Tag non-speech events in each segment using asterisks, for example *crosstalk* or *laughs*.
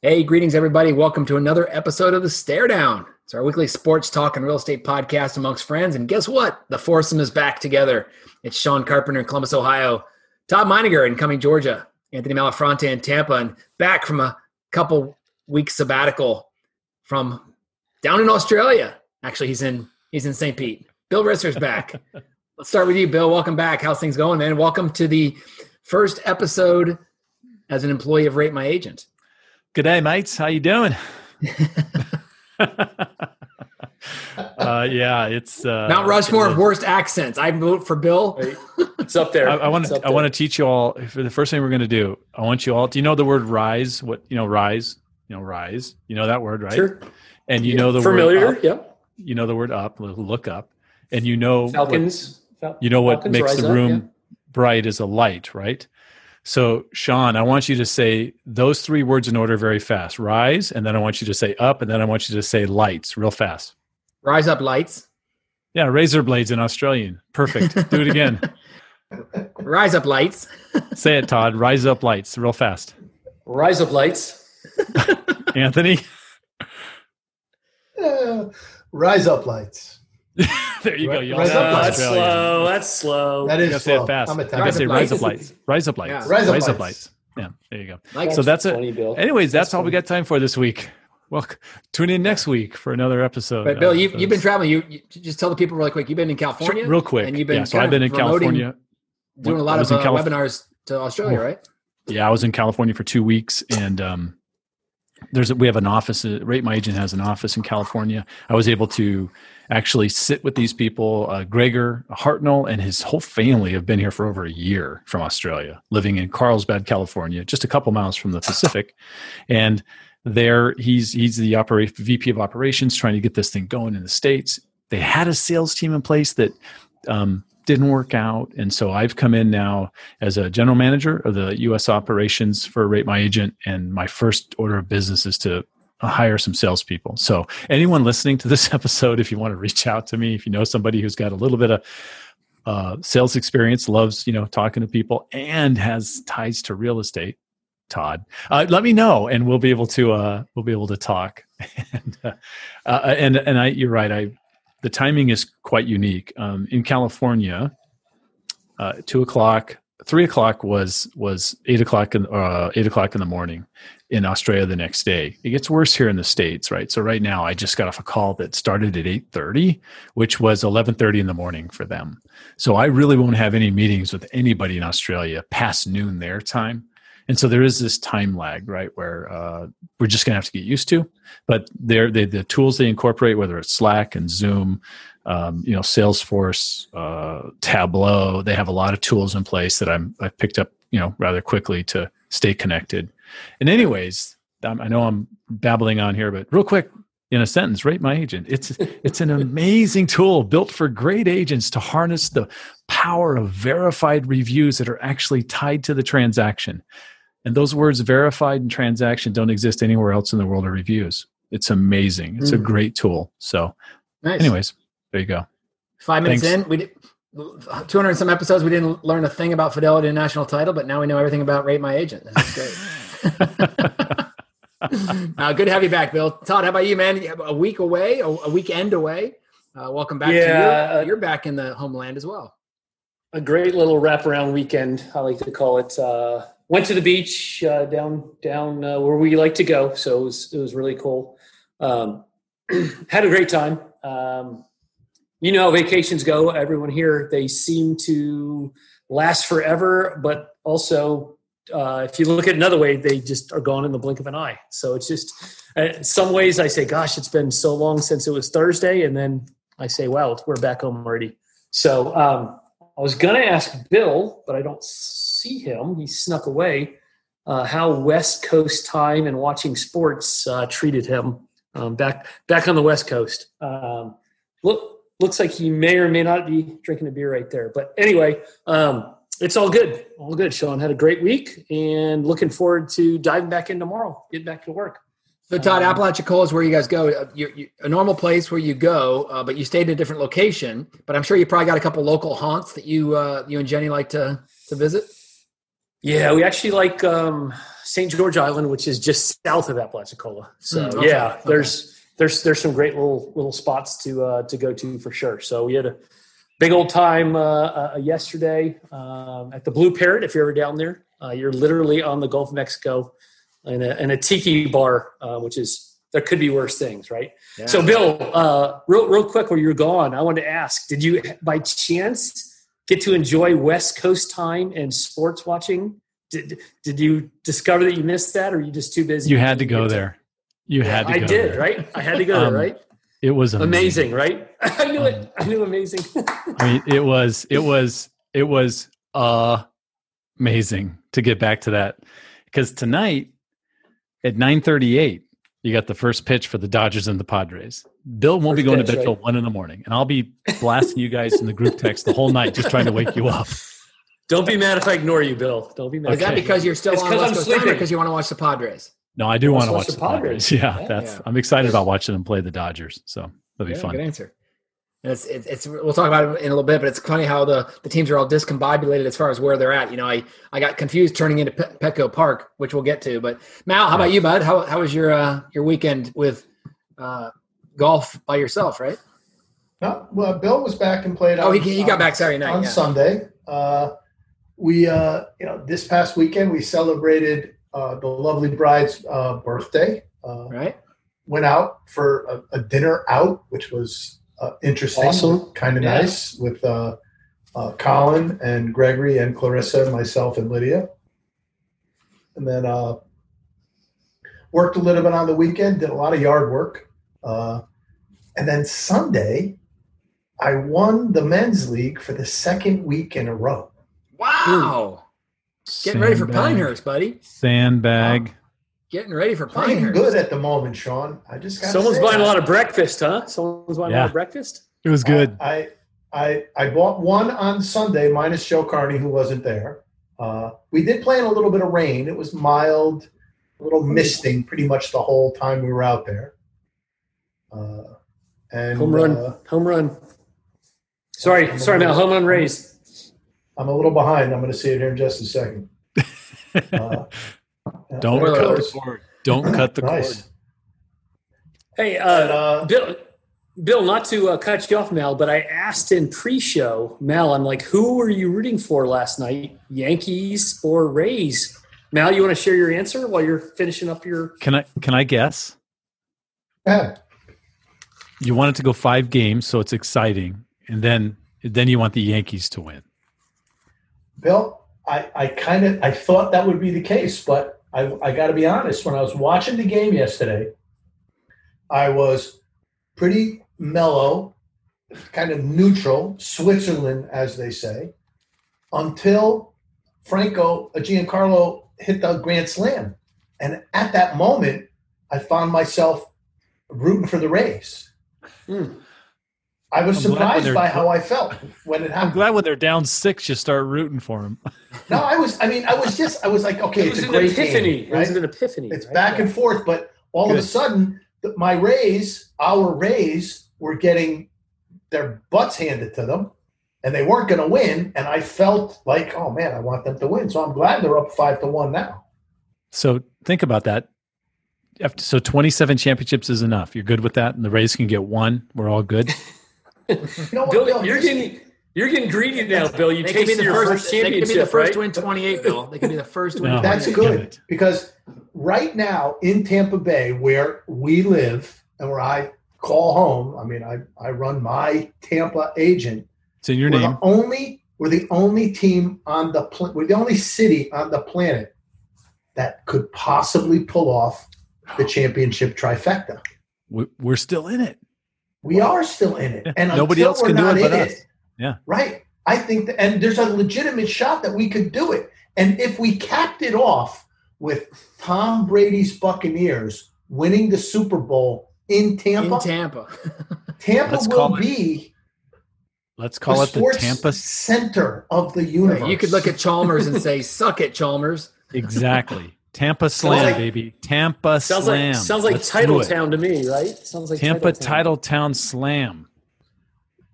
Hey, greetings, everybody. Welcome to another episode of The Stare Down. It's our weekly sports talk and real estate podcast amongst friends. And guess what? The foursome is back together. It's Sean Carpenter in Columbus, Ohio, Todd Meiniger in Cumming, Georgia, Anthony Malafronte in Tampa, and back from a couple weeks sabbatical from down in Australia. Actually, he's in he's in St. Pete. Bill Risser's back. *laughs* Let's start with you, Bill. Welcome back. How's things going, man? Welcome to the first episode as an employee of Rate My Agent. Good day, mates. How you doing? *laughs* uh, yeah, it's uh, Mount Rushmore of worst accents. I vote for Bill. It's up there. I, I want to. I want to teach you all. For the first thing we're going to do, I want you all. Do you know the word rise? What you know, rise. You know, rise. You know that word, right? Sure. And you know the familiar. word up. Yeah. You know the word up. Look up, and you know Falcons. What, you know what Falcons makes rise the up, room yeah. bright is a light, right? So, Sean, I want you to say those three words in order very fast. Rise, and then I want you to say up, and then I want you to say lights real fast. Rise up, lights. Yeah, razor blades in Australian. Perfect. Do it again. *laughs* Rise up, lights. *laughs* say it, Todd. Rise up, lights real fast. Rise up lights. *laughs* Anthony. Uh, rise up lights. *laughs* there you go. Ri- You rise up sound Uh, lights. that's slow. That's slow. That You is say it fast. I'm You Italian. gotta say Rise rise up up lights. lights. Rise up lights. Yeah. Rise up Rise up lights. lights. Yeah, there you go. Like So that's it. Bill. Anyways, that's, That's all we got time for this week. Well, tune in next week for another episode. But Bill, of you, you've been traveling. You, you just tell the people really quick. You've been in California, real quick. and you've been yeah, so I've been in California. doing a lot of uh, Calif- webinars to Australia, right? Yeah, I was in California for two weeks, and um, there's a, we have an office. Uh, Rate My Agent has an office in California. I was able to actually sit with these people. Uh, Gregor Hartnell and his whole family have been here for over a year from Australia, living in Carlsbad, California, just a couple miles from the Pacific, and there he's he's the opera, VP of operations, trying to get this thing going in the states. They had a sales team in place that. Um, didn't work out. And so I've come in now as a general manager of the US operations for Rate My Agent. And my first order of business is to hire some salespeople. So anyone listening to this *laughs* episode, if you want to reach out to me, if you know somebody who's got a little bit of uh, sales experience, loves, you know, talking to people and has ties to real estate, Todd, uh, let me know and we'll be able to, uh, we'll be able to talk. *laughs* and, uh, uh, and, and I, you're right. I, the timing is quite unique. Um, in California, uh, two o'clock, three o'clock was was eight o'clock in uh, eight o'clock in the morning. In Australia, the next day, it gets worse here in the states, right? So right now, I just got off a call that started at eight thirty, which was eleven thirty in the morning for them. So I really won't have any meetings with anybody in Australia past noon their time. And so there is this time lag, right, where uh, we're just going to have to get used to. But they're, the tools they incorporate, whether it's Slack and Zoom, um, you know, Salesforce, uh, Tableau, they have a lot of tools in place that i'm i've picked up, you know, rather quickly to stay connected. And anyways, I'm, I know I'm babbling on here, but real quick, in a sentence, rate my agent. It's it's an amazing tool built for great agents to harness the power of verified reviews that are actually tied to the transaction. And those words verified and transaction don't exist anywhere else in the world of reviews. It's amazing. It's a Mm. great tool. So, Nice. anyways, there you go. five minutes thanks. in, we did 200 and some episodes. We didn't learn a thing about Fidelity and national title, but now we know everything about Rate My Agent. That's great. *laughs* uh, good to have you back, Bill. Todd, how about you, man? A week away, a, a weekend away. Uh, welcome back Yeah, to you. uh, You're back in the homeland as well. A great little wraparound weekend. I like to call it. Uh, went to the beach uh, down down uh, where we like to go, so it was it was really cool. Um, *clears throat* had a great time. Um, you know vacations go. Everyone here they seem to last forever, but also uh, if you look at another way, they just are gone in the blink of an eye. So it's just uh, some ways I say, "Gosh, it's been so long since it was Thursday," and then I say, "Wow, we're back home already." So um, I was going to ask Bill, but I don't see him. He snuck away. Uh, how West Coast time and watching sports uh, treated him um, back back on the West Coast. Um, look, looks like he may or may not be drinking a beer right there. But anyway, um, it's all good. All good. Sean had a great week and looking forward to diving back in tomorrow. Get back to work. So, Todd, Um, Apalachicola is where you guys go. Uh, You, you, a normal place where you go, uh, but you stayed at a different location. But I'm sure you probably got a couple local haunts that you uh, you and Jenny like to to visit. Yeah, we actually like um, St. George Island, which is just south of Apalachicola. So Mm, okay, yeah, okay. there's there's there's some great little little spots to uh, to go to for sure. So we had a big old time uh, uh, yesterday um, at the Blue Parrot. If you're ever down there, uh, you're literally on the Gulf of Mexico in a, in a tiki bar, uh, which is there could be worse things, right? Yeah. So, Bill, uh, real real quick, where you're gone, I wanted to ask: Did you, by chance, get to enjoy West Coast time and sports watching? Did Did you discover that you missed that, or are you just too busy? You had to Didn't go there. You had to I did, there. right? I had to go Um, there, right? It was Amazing, right? *laughs* I knew it. I knew amazing. I mean, it was it was it was uh amazing to get back to that because tonight at nine thirty eight you got the first pitch for the Dodgers and the Padres. Bill won't be going pitch, to bed till one in the morning, and I'll be blasting you guys in the group text the whole night, just trying to wake you up. Don't be mad if I ignore you, Bill. Don't be mad. Is that because you're still It's on 'cause West I'm Coast time or sleeping. because you want to watch the Padres? No, I do want to watch watch the the Padres. Padres. *laughs* Yeah, Yeah. that's. Yeah. I'm excited about watching them play the Dodgers. So that'll be Yeah, fun. Good answer. And It's, it's, it's we'll talk about it in a little bit, but it's funny how the, the teams are all discombobulated as far as where they're at. You know, I, I got confused turning into Pe- Petco Park, which we'll get to. But Mal, how about you, bud? How, how was your uh, your weekend with uh, golf by yourself? Right? No, well, Bill was back and played. Oh, on- he, he got on- back Saturday night. on yeah. Sunday. Uh, we, uh, you know, this past weekend we celebrated uh, the lovely bride's uh, birthday. Uh, Right? went out for a, a dinner out, which was uh, interesting, Awesome. kind of Yeah. nice with uh, uh, Colin and Gregory and Clarissa, myself and Lydia, and then uh, worked a little bit on the weekend. Did a lot of yard work, uh, and then Sunday, I won the men's league for the second week in a row. Wow. Getting ready for Pinehurst, buddy. Sandbag. Getting ready for Playing Pinehurst. good at the moment, Sean. I just got Someone's buying a lot of breakfast, huh? Someone's buying a lot of breakfast. It was good. I, I I bought one on Sunday minus Joe Carney who wasn't there. Uh, we did play in a little bit of rain. It was mild, a little misting pretty much the whole time we were out there. Uh, and Home run. uh, home run. Sorry, I'm sorry, a Mal. little- Home run raised. I'm a little behind. I'm going to see it here in just a second. Uh, *laughs* Don't cut alert. the cord. Don't cut the nice. cord. Hey, And, uh, uh, Bill. Bill, not to uh, cut you off, Mal, but I asked in pre-show, Mal, I'm like, who were you rooting for last night, Yankees or Rays? Mal, you want to share your answer while you're finishing up your? Can I can I guess? yeah. You want it to go five games, so it's exciting, and then then you want the Yankees to win. Bill, I, I kind of I thought that would be the case, but I, I got to be honest. When I was watching the game yesterday, I was pretty mellow, kind of neutral, Switzerland, as they say, until Franco uh, Giancarlo hit the grand slam, and at that moment, I found myself rooting for the Rays. Hmm. I was I'm surprised by how I felt when it happened. *laughs* I'm glad when they're down six, you start rooting for them. No, I was. I mean, I was just. I was like, okay, it it's was a an great epiphany. game, It was an epiphany. It's right? back Yeah. and forth, but all of a sudden, my Rays, our Rays, were getting their butts handed to them, and they weren't going to win. And I felt like, oh man, I want them to win. So I'm glad they're up five to one now. So think about that. So 27 championships is enough. You're good with that, and the Rays can get one. We're all good. *laughs* You know what, Bill, Bill? you're getting you're getting greedy now, Bill. You They could the your first. first they could be the first right? to win 28, Bill. They could be the first *laughs* to win. No. That's good because right now in Tampa Bay, where we live and where I call home, I mean, I, I run my Tampa agent. It's in your we're name. the only we're the only team on the pl- we're the only city on the planet that could possibly pull off the championship trifecta. We're still in it. We are still in it, and Nobody else can do it but in us. Yeah. right. I think, that, and there's a legitimate shot that we could do it. And if we capped it off with Tom Brady's Buccaneers winning the Super Bowl in Tampa, in Tampa. *laughs* Tampa Let's will it be Let's call the it the Tampa. center of the universe. you could look at Chalmers and say, "Suck it, Chalmers." Exactly. Tampa Slam, like- baby. Tampa Sounds Slam. like sounds like Let's do it. Titletown to me, right? Sounds like Tampa Title Town Slam.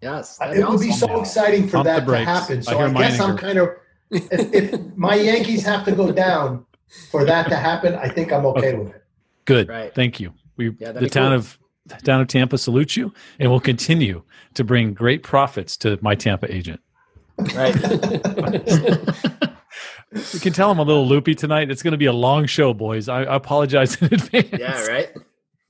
Yes, Uh, that'd it would be so exciting for Pump that to happen. So hear I, guess I'm kind of if, if my Yankees have to go down for that to happen, I think I'm okay with it. Good. Right. Thank you. We Yeah, the town cool. of the town of Tampa salutes you and will continue to bring great profits to my Tampa agent. Right. *laughs* You can tell I'm a little loopy tonight. It's going to be a long show, boys. I, I apologize in advance. yeah, right.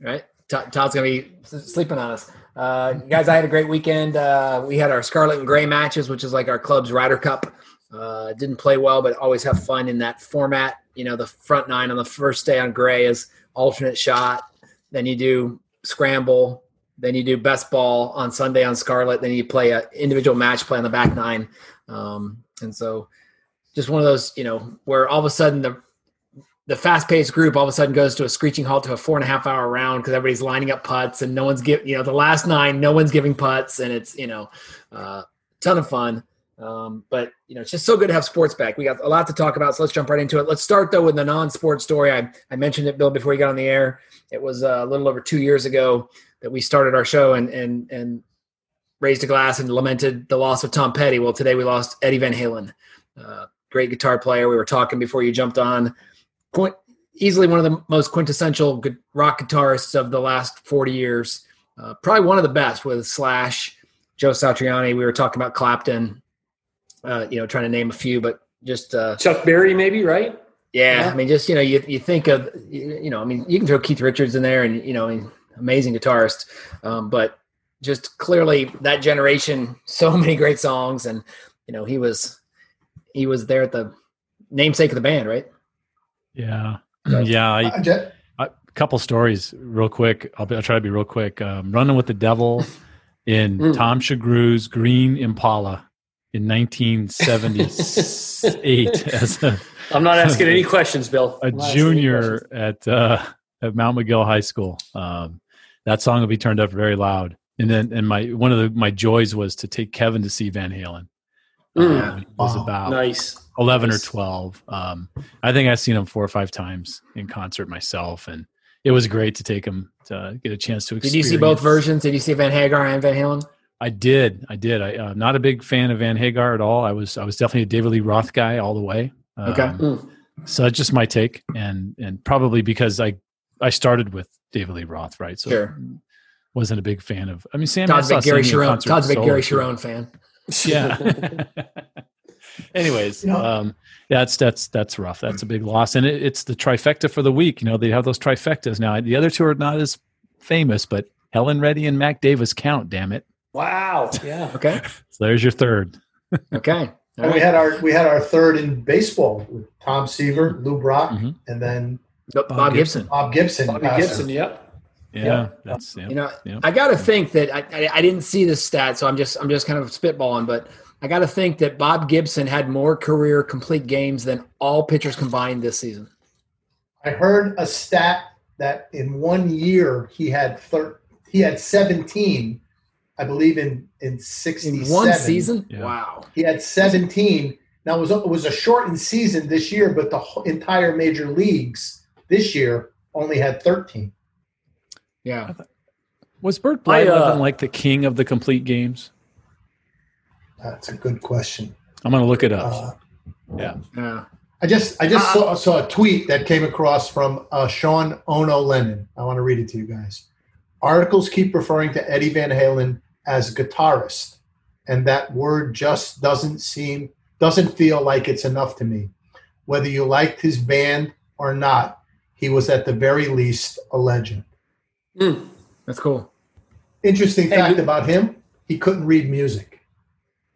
Right. Todd- Todd's gonna be sleeping on us. Uh, guys, I had a great weekend. Uh, we had our Scarlet and Gray matches, which is like our club's Ryder Cup. Uh, didn't play well, but always have fun in that format. You know, the front nine on the first day on Gray is alternate shot. Then you do scramble. Then you do best ball on Sunday on Scarlet. Then you play a individual match play on the back nine. Um, and so, just one of those, you know, where all of a sudden the the fast paced group all of a sudden goes to a screeching halt to a four and a half hour round because everybody's lining up putts and no one's giving, you know, the last nine, no one's giving putts and it's, you know, uh, ton of fun. Um, but, you know, it's just so good to have sports back. We got a lot to talk about, so let's jump right into it. Let's start though with the non sports story. I, I mentioned it, Bill, before you got on the air. It was uh, a little over two years ago that we started our show and, and, and raised a glass and lamented the loss of Tom Petty. Well, today we lost Eddie Van Halen, uh, great guitar player. We were talking before you jumped on quite easily one of the most quintessential rock guitarists of the last 40 years. Uh, probably one of the best with Slash, Joe Satriani. We were talking about Clapton, uh, you know, trying to name a few, but just, uh, Chuck Berry, maybe right? yeah, Yeah. I mean, just, you know, you, you think of, you, know, I mean, you can throw Keith Richards in there and, you know, amazing guitarist. Um, but just clearly that generation, so *laughs* many great songs. And, you know, he was, he was there at the namesake of the band, right? Yeah. Right. *clears throat* Yeah. I, Uh, Je- a couple stories real quick. I'll, be, I'll try to be real quick. Um, running with the devil in *laughs* Mm. Tom Shagrew's Green Impala in 1978 *laughs* as a, I'm not asking any questions, Bill. a I'm not asking any junior at uh, at Mount McGill High School. Um, that song will be turned up very loud. And then, and my one of the my joys was to take Kevin to see Van Halen. Uh, Mm. when he was Wow. about Nice. 11 Nice. or 12 um, i think i've seen him four or five times in concert myself and it was great to take him to get a chance to Did you see both versions? Did you see Van Hagar and Van Halen? i did i did i am not a big fan of van hagar at all i was i was definitely a david lee roth guy all the way Okay. Um, Mm. so that's just my take and and probably because i i started with david lee roth right so Sure. wasn't a big fan of i mean sam Todd's I a saw big Gary Sammy Sharon. concert Todd's a big Gary too. Sharon fan. Yeah *laughs* anyways You know- um yeah, that's that's that's rough that's a big loss and it, it's the trifecta for the week you know they have those trifectas now the other two are not as famous but helen reddy and mac davis count damn it Wow. Yeah. Okay. so there's your third *laughs* Okay. All And we had our we had our third in baseball with Tom Seaver, Lou Brock, Mhm. and then Bob, Bob Gibson. Bob Gibson. Bobby. Gibson. Yep. Yeah, Yeah. that's yeah. You know, Yeah. I got to think that I, I, I didn't see the stat, so I'm just I'm just kind of spitballing, but I got to think that Bob Gibson had more career complete games than all pitchers combined this season. I heard a stat that in one year he had thir- he had 17, I believe in in 67. In one season, Yeah. wow. he had 17. Now it was it was a shortened season this year, but the entire major leagues this year only had 13. Yeah. was bert I, blyleven uh, like the king of the complete games That's a good question. i'm gonna look it up Uh, yeah Yeah. I just I just saw, saw a tweet that came across from uh, Sean Ono Lennon. I want to read it to you guys. Articles keep referring to Eddie Van Halen as guitarist, and that word just doesn't seem doesn't feel like it's enough to me. Whether you liked his band or not, he was at the very least a legend. Mm. That's cool. Interesting Hey, fact you- about him: he couldn't read music.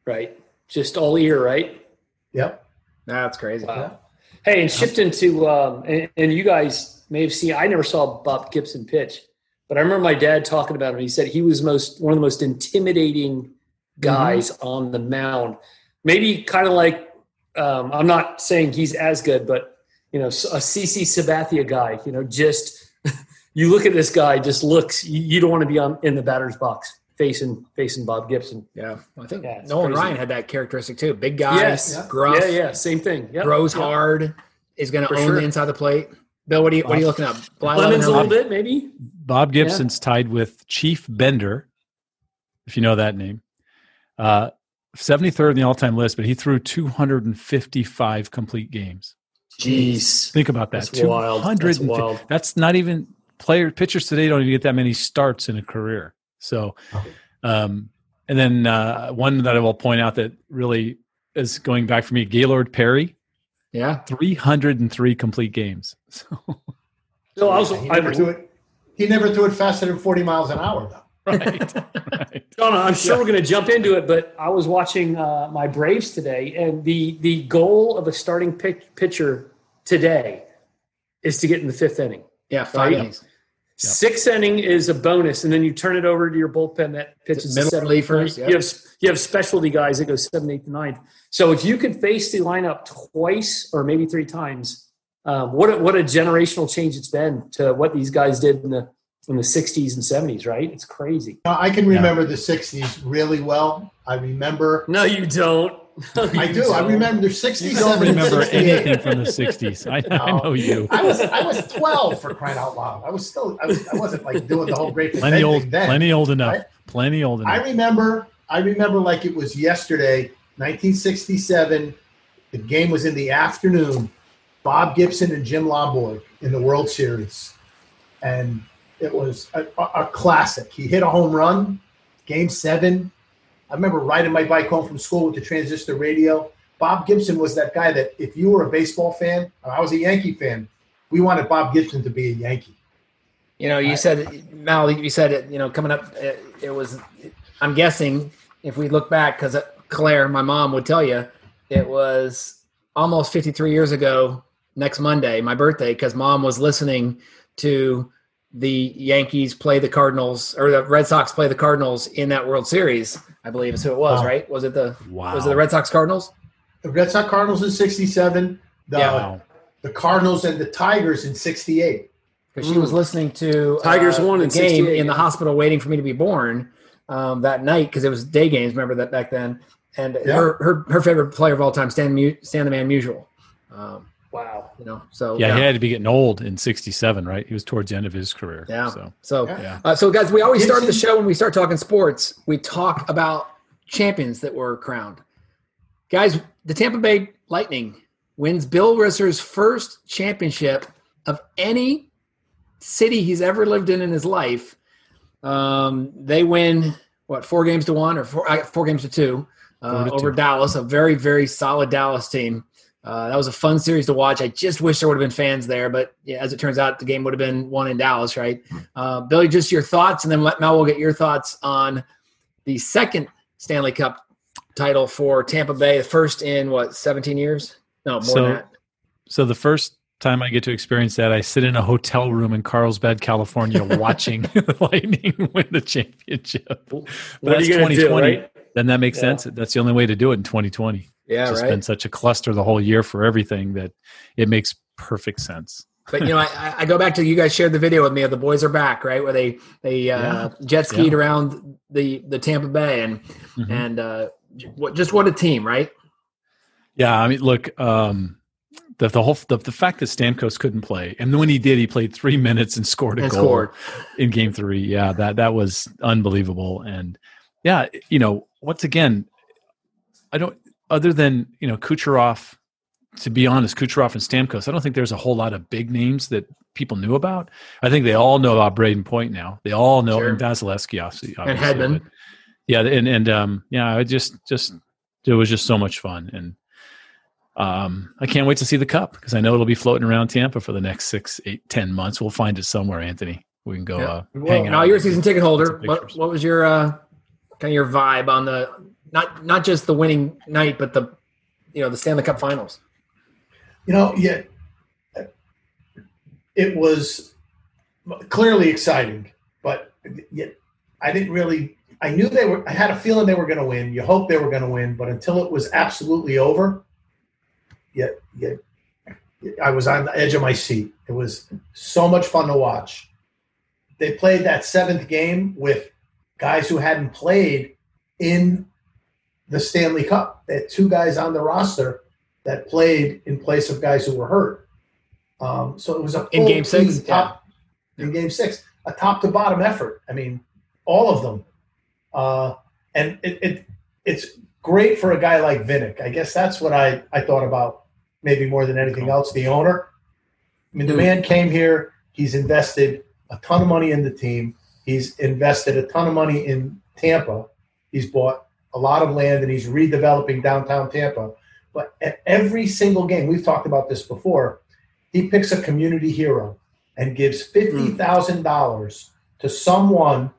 Right. Just all ear. Right. Yep. That's crazy. Wow. Hey, and shifting to, um, and, and you guys may have seen, I never saw Bob Gibson pitch, but I remember my dad talking about him. He said he was most one of the most intimidating guys on the mound. Maybe kind of like, um, I'm not saying he's as good, but you know, a CC Sabathia guy. You know, just you look at this guy, just looks. You, you don't want to be on in the batter's box facing facing Bob Gibson. Yeah. Well, I think Yeah, it's Nolan crazy. Ryan had that characteristic too. Big guy, Yes. Yeah. gruff, Yeah, yeah, same thing. Yep. throws Yep. hard, is going to For own sure. the inside the plate. Bill, what are you what are you looking up? Blyleven, Lemons a little bit, maybe. Bob Gibson's tied with Chief Bender, if you know that name. Uh, 73rd in the all-time list, but he threw 255 complete games. Jeez. Think about that. That's wild. That's wild. That's not even player pitchers today don't even get that many starts in a career. So, um, and then uh, one that I will point out that really is going back for me, Gaylord Perry, Yeah. 303 complete games. *laughs* So, So I was, he I, never threw it. He never threw it faster than forty miles an hour, though. right, *laughs* right. Donna, I'm sure we're going to jump into it, but I was watching uh, my Braves today, and the the goal of a starting pick, pitcher today is to get in the fifth inning. Yeah. Five Right. innings. Sixth inning is a bonus, and then you turn it over to your bullpen that pitches Middle the seventh, relievers, yep. You have you have specialty guys that go seventh, eighth, and ninth. So if you could face the lineup twice or maybe three times, um, what a, what a generational change it's been to what these guys did in the in the 60s and 70s. Right? It's crazy. I can remember the '60s really well. I remember. No, you don't. No, I do. I remember You '67. don't remember 68. anything from the *laughs* 60s. I, I know you. I was I was 12 for crying out loud. I was still I, was, I wasn't like doing the whole great Plenty old, then. plenty old enough. right? Plenty old enough. I remember I remember like it was yesterday, 1967. The game was in the afternoon. Bob Gibson and Jim Lonborg in the World Series, and it was a, a, a classic. He hit a home run, Game Seven. I remember riding my bike home from school with the transistor radio. Bob Gibson was that guy that if you were a baseball fan, I was a Yankee fan, we wanted Bob Gibson to be a Yankee. You know, you said Mal. You said it. You know, coming up, it, it was. I'm guessing if we look back, because uh, Claire, my mom, would tell you, it was almost 53 years ago. Next Monday, my birthday, because mom was listening to the Yankees play the Cardinals or the Red Sox play the Cardinals in that World Series. I believe is who it was. Wow. Right? Was it the wow. was it the Red Sox Cardinals? The Red Sox Cardinals in '67. The, Yeah. The Cardinals and the Tigers in '68. because she was listening to Tigers uh, won the in game 68, in the hospital waiting for me to be born um, that night because it was day games. Remember that back then, and Yeah. her, her her favorite player of all time, Stan Mu- Stan the Man Musial. Um, Wow. you know, so Yeah, he had to be getting old in 67, right? He was towards the end of his career. Yeah. So, So, Yeah. yeah. uh, so guys, we always start the show when we start talking sports. We talk about champions that were crowned. Guys, the Tampa Bay Lightning wins Bill Risser's first championship of any city he's ever lived in in his life. Um, they win what four games to one or four, uh, four games to two uh, Four to over two. Dallas, a very very solid Dallas team. Uh, that was a fun series to watch. I just wish there would have been fans there, but yeah, as it turns out, the game would have been won in Dallas, right? Uh, Billy, just your thoughts, and then let Mel will get your thoughts on the second Stanley Cup title for Tampa Bay, the first in what 17 years? No, more So- than that. so the first time I get to experience that, I sit in a hotel room in Carlsbad, California, *laughs* watching *laughs* the Lightning *laughs* win the championship. But What that's you going to do, 2020. right? Then that makes Yeah. sense. That's the only way to do it in 2020. Yeah, it's just right. been such a cluster the whole year for everything that it makes perfect sense. But you know, I, I go back to you guys shared the video with me of the boys are back, right? Where they they uh, jet skied Yeah. around the the Tampa Bay and Mhm. and uh, what just what a team, right? Yeah, I mean, look, um, the the whole the, the fact that Stamkos couldn't play, and when he did, he played three *laughs* minutes and scored a And goal scored. in Game Three. Yeah, that that was unbelievable. And yeah, you know, once again, I don't. Other than you know Kucherov, to be honest, Kucherov and Stamkos, I don't think there's a whole lot of big names that people knew about. I think they all know about Brayden Point now. They all know Sure. and Vasilevskiy, obviously, And Hedman. Yeah, and and um, yeah, I just just it was just so much fun and. Um, I can't wait to see the cup because I know it'll be floating around Tampa for the next six, eight, ten months. We'll find it somewhere, Anthony. We can go Yeah. uh, Well, hang out. now you're a season ticket holder. What, what was your uh, kind of your vibe on the not not just the winning night, but the you know the Stanley Cup Finals? You know, yeah, it was clearly exciting, but yet I didn't really. I knew they were. I had a feeling they were going to win. You hope they were going to win, but until it was absolutely over, yet, yet I was on the edge of my seat. It was so much fun to watch. They played that seventh game with guys who hadn't played in the Stanley Cup. They had two guys on the roster that played in place of guys who were hurt. Um, so it was a In game six? top, in game six, a top to bottom effort. I mean, all of them. Uh, and it, it it's great for a guy like Vinik. I guess that's what I, I thought about maybe more than anything else. The owner. I mean, the Hmm. man came here. He's invested a ton of money in the team. He's invested a ton of money in Tampa. He's bought a lot of land and he's redeveloping downtown Tampa. But at every single game, we've talked about this before, he picks a community hero and gives $50,000 to someone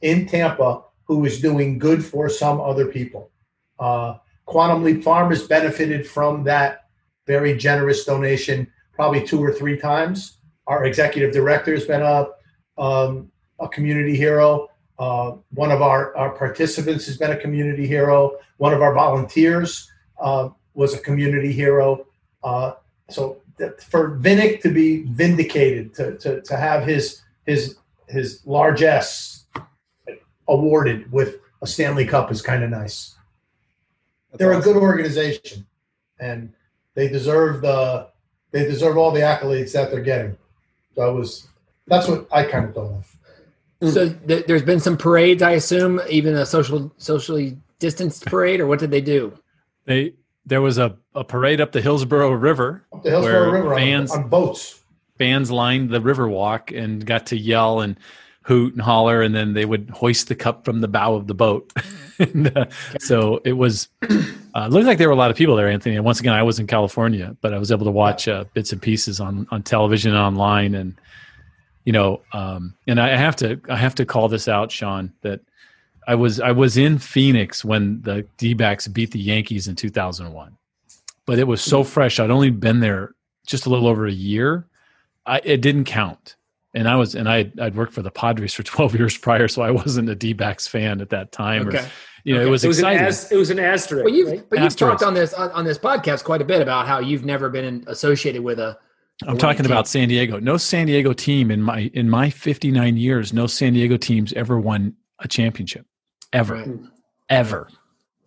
in Tampa who is doing good for some other people. Uh, Quantum Leap Farm has benefited from that very generous donation probably two or three times. Our executive director has been a, um, a community hero. Uh, one of our, our participants has been a community hero. One of our volunteers uh, was a community hero. Uh, so that for Vinik to be vindicated, to, to, to have his his his largesse awarded with a Stanley Cup is kind of nice. They're a good organization, and they deserve the they deserve all the accolades that they're getting. So I was that's what I kind of thought of. So th- there's been some parades, I assume, even a social socially distanced parade, or what did they do? They there was a, a parade up the Hillsborough River. Up the Hillsborough Where River on, fans- on boats. Fans lined the river walk and got to yell and hoot and holler, and then they would hoist the cup from the bow of the boat. *laughs* and, uh, so it was *clears throat* uh, looked like there were a lot of people there, Anthony. And once again, I was in California, but I was able to watch uh, bits and pieces on on television and online, and you know, um, and I have to I have to call this out, Sean, that I was I was in Phoenix when the D-backs beat the Yankees in 2001, but it was so fresh. I'd only been there just a little over a year. I, it didn't count, and I was and I I'd worked for the Padres for *laughs* 12 years prior, so I wasn't a D-backs fan at that time. Or, Okay. you know, Okay. it was It was an exciting. as, it was an asterisk. Well, you've right? but you've talked on this on, on this podcast quite a bit about how you've never been associated with a. I'm talking about San Diego. No San Diego team in my in my 59 years, no San Diego teams ever won a championship, ever, Right. ever,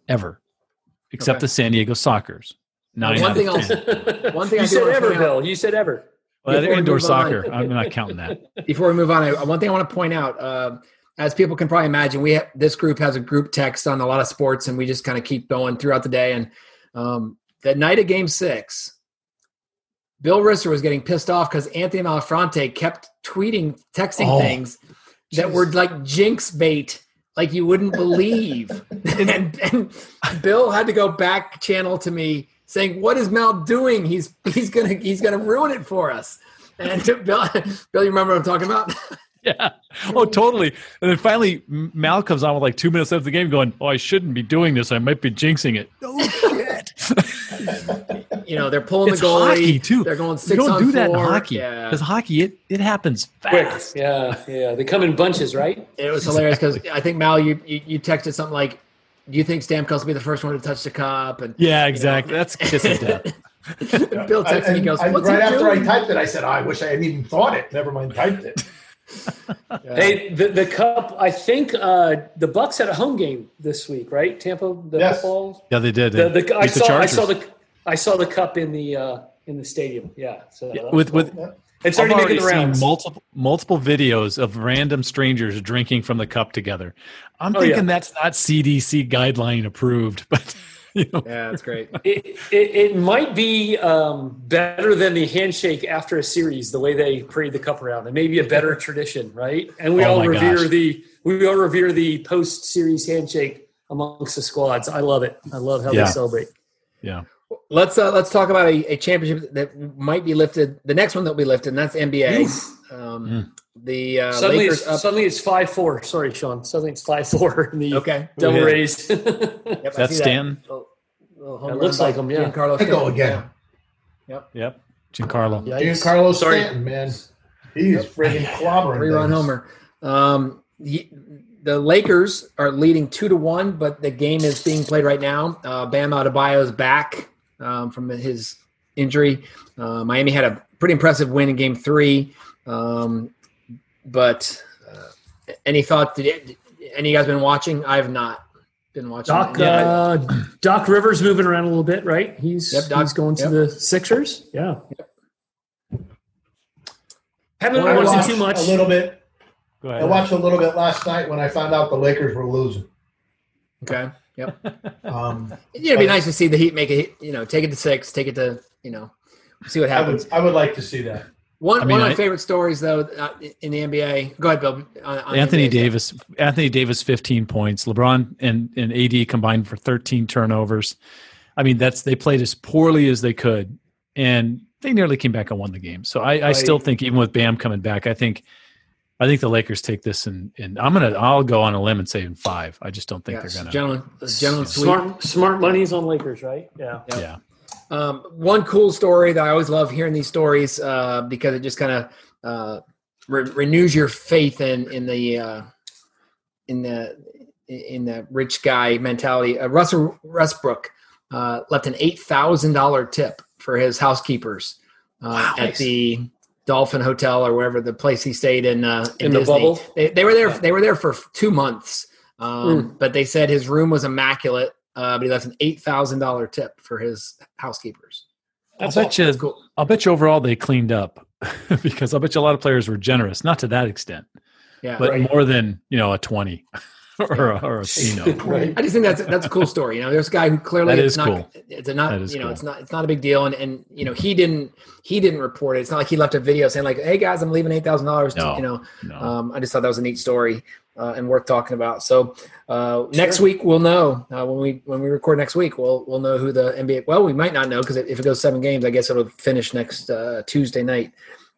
ever, except Okay. the San Diego Sockers. Nine one thing of else- 10. *laughs* One thing I you do said ever, Bill. You said ever. Well, they're Before we indoor move on- soccer. I'm not counting that. *laughs* Before we move on, I, one thing I want to point out, uh, as people can probably imagine, we have, this group has a group text on a lot of sports, and we just kind of keep going throughout the day. And um, that night of Game Six, Bill Risser was getting pissed off because Anthony Malafronte kept tweeting, texting Oh, things that were like jinx bait, like you wouldn't *laughs* believe. and, and Bill had to go back channel to me saying, "What is Mal doing? He's he's gonna he's gonna ruin it for us." And *laughs* Bill, Bill, you remember what I'm talking about? *laughs* Yeah. Oh, totally. And then finally, Mal comes on with like two minutes after the game, going, "Oh, I shouldn't be doing this. I might be jinxing it." No shit. You know, they're pulling It's the goalie hockey, too. They're going 6 you don't on do that in four. hockey Yeah, because hockey it, it happens Quick. fast. Yeah, yeah. They come in bunches, right? it was hilarious because I think Mal, you, you you texted something like, "Do you think Stamkos will be the first one to touch the cup?" And Yeah, exactly. That's kiss of death. *laughs* Bill texted me, goes, I- "What's right he after I typed it, I said, I wish I hadn't even thought it. Never mind, typed it. Hey, the, the cup. I think uh, the Bucks had a home game this week, right? Tampa, the Yes. football. Yeah, they did. The, They the, I beat the saw. I saw the. I saw the cup in the uh, in the stadium. Yeah. So that was with cool. with it's I've already already making the seen rounds. multiple multiple videos of random strangers drinking from the cup together. I'm Oh, thinking yeah. that's not CDC guideline approved, *laughs* but *laughs* you know, Yeah, that's great. *laughs* it, it, it might be um, better than the handshake after a series, the way they parade the cup around. It may be a better *laughs* tradition, right? And we Oh all revere gosh. the we all revere the post series handshake amongst the squads. I love it. I love how Yeah. they celebrate. yeah. Let's uh, let's talk about a, a championship that might be lifted. The next one that will be lifted, and that's NBA. Um, The uh, Suddenly, Lakers it's, up. suddenly it's five four. Sorry, Sean. Suddenly it's five four in the Okay, double Yeah. raised. Yep, *laughs* That's see that. Stan. Little- little It looks like him, yeah. Giancarlo I go Stanton. again. Yep. Yep. Giancarlo. Yikes. Giancarlo Sorry. Stanton, man. He is friggin' *laughs* clobbering. Three run homer. Um, he, the Lakers are leading two to one, but the game is being played right now. Uh, Bam Adebayo is back um, from his injury. Uh, Miami had a pretty impressive win in Game Three, um, but uh, any thought? Did any of you guys been watching? I have not been watching. Doc it. uh, Doc Rivers moving around a little bit, right? He's Yep, Doc- he's going to yep. the Sixers. Yeah. Haven't I watched watched it too much. a little bit. Go ahead. I watched a little bit last night when I found out the Lakers were losing. okay. Yep. *laughs* um, Yeah, it'd be nice to see the Heat make it. You know, take it to six, take it to you know, see what I happens. would I would like to see that. One I mean, one of I- my favorite stories though uh, in the NBA. Go ahead, Bill. on- on Anthony NBA stuff. Davis, Anthony Davis, 15 points. LeBron and, and AD combined for 13 turnovers. I mean, that's they played as poorly as they could, and they nearly came back and won the game. So I, I still think even with Bam coming back, I think I think the Lakers take this and and I'm gonna I'll go on a limb and say in five. I just don't think Yes, they're gonna. gentlemen, gentlemen, sweep. Smart, smart money's on Lakers, right? Yeah. Yeah, Um, one cool story that I always love hearing these stories uh, because it just kind of uh, re- renews your faith in in the uh, in the in the rich guy mentality. Uh, Russell Westbrook uh, left an eight thousand dollar tip for his housekeepers uh, at Nice. the Dolphin Hotel or wherever the place he stayed in. Uh, in, In the bubble? They, they were there. They were there for two months. Um, But they said his room was immaculate. Uh, but he left an eight thousand dollar tip for his housekeepers. That's I'll bet awesome. you. That's cool. I'll bet you overall they cleaned up *laughs* because I'll bet you a lot of players were generous, not to that extent, Yeah, but Right. more than you know a 20 *laughs* *laughs* or a, or a *laughs* you know. Right. I just think that's that's a cool story. You know, there's a guy who clearly That it's not cool. it's a not That is you know cool. it's not it's not a big deal, and and you know he didn't he didn't report it. It's not like he left a video saying like, "Hey guys, I'm leaving eight thousand dollars." You know, No. um, I just thought that was a neat story uh, and worth talking about. So uh, next week we'll know uh, when we when we record next week we'll we'll know who the NBA. Well, we might not know because if it goes seven games, I guess it'll finish next uh, Tuesday night.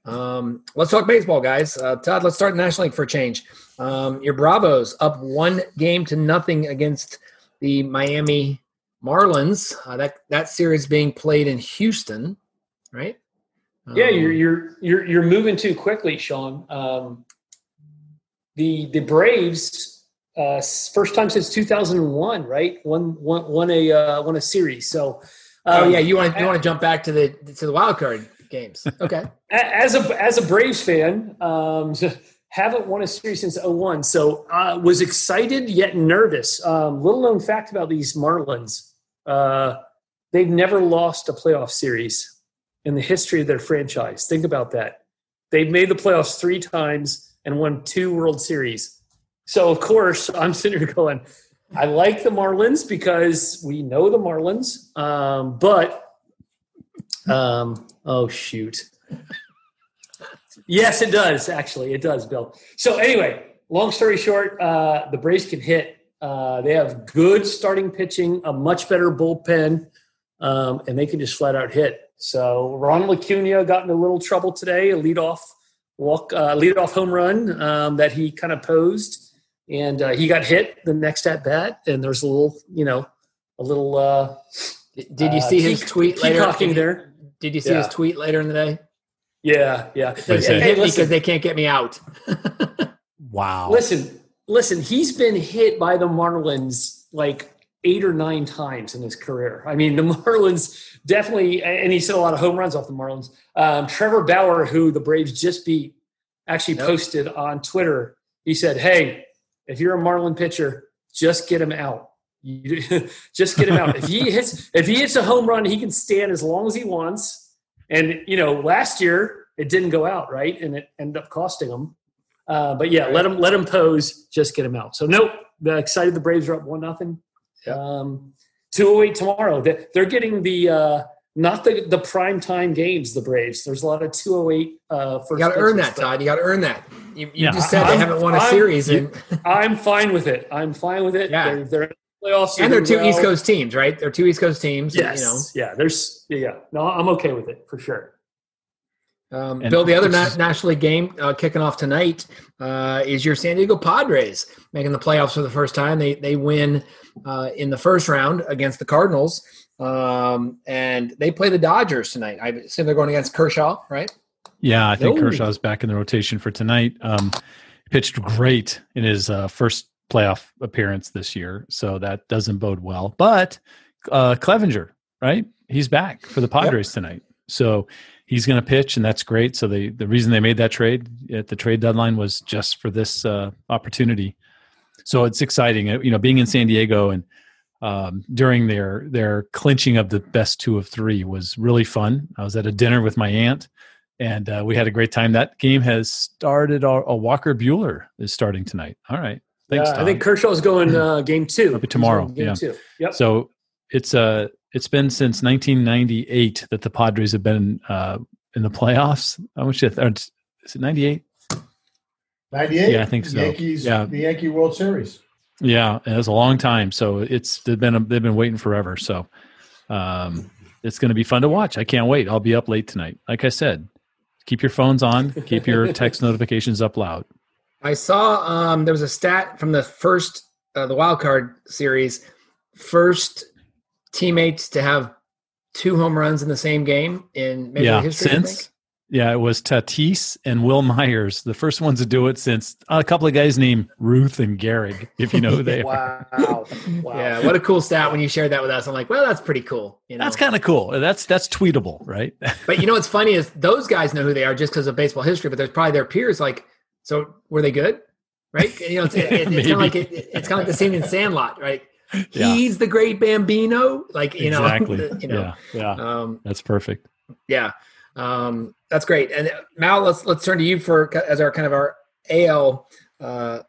Um, let's talk baseball, guys. Uh, Todd, let's start National League for a change. Um, your Bravos up one game to nothing against the Miami Marlins. Uh, that that series being played in Houston, right? Yeah, Um, you're you're you're you're moving too quickly, Sean. Um, the the Braves uh, first time since 2001, right? Won won won a uh, won a series. So, Oh um, yeah, you want you want to jump back to the to the wild card games? Okay. *laughs* as a as a Braves fan, um, haven't won a series since 01. So uh, was excited yet nervous. Um, little known fact about these Marlins: uh, they've never lost a playoff series in the history of their franchise. Think about that. They've made the playoffs three times and won two World Series. So of course, *laughs* I'm sitting here going, I like the Marlins because we know the Marlins, um, but um, oh shoot. Yes, it does. Actually, it does, Bill. So anyway, long story short, uh, the Braves can hit. Uh, they have good starting pitching, a much better bullpen, um, and they can just flat out hit. So Ronald Acuna got in a little trouble today, a leadoff walk, uh, leadoff home run um, that he kind of posed, and uh, he got hit the next at bat. And there's a little, you know, a little. Uh, Did you uh, see his tweet later? Did you see his tweet later in the day? Yeah, yeah. What'd They he say? hit me listen. because they can't get me out. *laughs* wow. Listen, listen, he's been hit by the Marlins like eight or nine times in his career. I mean, the *laughs* Marlins definitely, and he's hit a lot of home runs off the Marlins. Um, Trevor Bauer, who the Braves just beat, actually Yep. posted on Twitter. He said, "Hey, if you're a Marlin pitcher, just get him out. You, *laughs* just get him out. if he hits, if he hits a home run, he can stand as long as he wants." And you know, last year it didn't go out right, and it ended up costing them. Uh, but yeah, let them let them pose. Just get them out. So nope. The excited the Braves are up one nothing. Yep. Um, Two oh eight tomorrow. They- They're getting the uh, not the the prime time games. The Braves. There's a lot of two oh eight. Uh, first You got to earn that, Todd. You got to earn that. You, you Yeah. just said they I'm- haven't won a I'm- series, and, I'm fine with it. I'm fine with it. Yeah. They're, they're playoffs. and they're two doing East. Coast teams, right? They're two East Coast teams. and, Yes. You know, Yeah. There's. Yeah. No, I'm okay with it for sure. Um, And Bill, the other this na- National League game uh, kicking off tonight uh, is your San Diego Padres making the playoffs for the first time. They they win uh, in the first round against the Cardinals, um, and they play the Dodgers tonight. I assume they're going against Kershaw, right? Yeah, I think No. Kershaw's back in the rotation for tonight. Um, pitched great in his uh, first playoff appearance this year, so that doesn't bode well. But uh, Clevinger, right? He's back for the Padres tonight, so he's going to pitch, and that's great. So they, the reason they made that trade at the trade deadline was just for this uh, opportunity. So it's exciting, Uh, you know, being in San Diego and um, during their their clinching of the best two of three was really fun. I was at a dinner with my aunt and uh, we had a great time. That game has started. A, a Walker Buehler is starting tonight. All right, Thanks, yeah, I think Kershaw's going uh, game two. Maybe tomorrow, Game yeah. two. Yep. So it's uh it's been since 1998 that the Padres have been uh, in the playoffs. How much is it? Is it 98? 98? Yeah, I think so. Yankees, Yeah. the Yankee World Series. Yeah, it was a long time. So it's they've been they've been waiting forever. So um, it's going to be fun to watch. I can't wait. I'll be up late tonight. Like I said, keep your phones on. Keep your text *laughs* notifications up loud. I saw um, there was a stat from the first uh, the wild card series, first teammates to have two home runs in the same game in Major yeah, history. I since yeah, it was Tatis and Wil Myers, the first ones to do it since a couple of guys named Ruth and Gehrig, if you know who they *laughs* are. wow. *laughs* wow. Yeah, what a cool stat when you shared that with us. I'm like, well, that's pretty cool. You know, That's kind of cool. That's that's tweetable, right? But you know what's funny is those guys know who they are just because of baseball history. But there's probably their peers like, so were they good? Right? You know, it's, it, *laughs* it's kind of like it, it's kind of like the scene in Sandlot, right? *laughs* Yeah. He's the great Bambino, like you know, exactly. *laughs* you know, yeah, yeah, um, that's perfect. yeah, um, that's great. And Mal, let's let's turn to you for as our kind of our AL uh,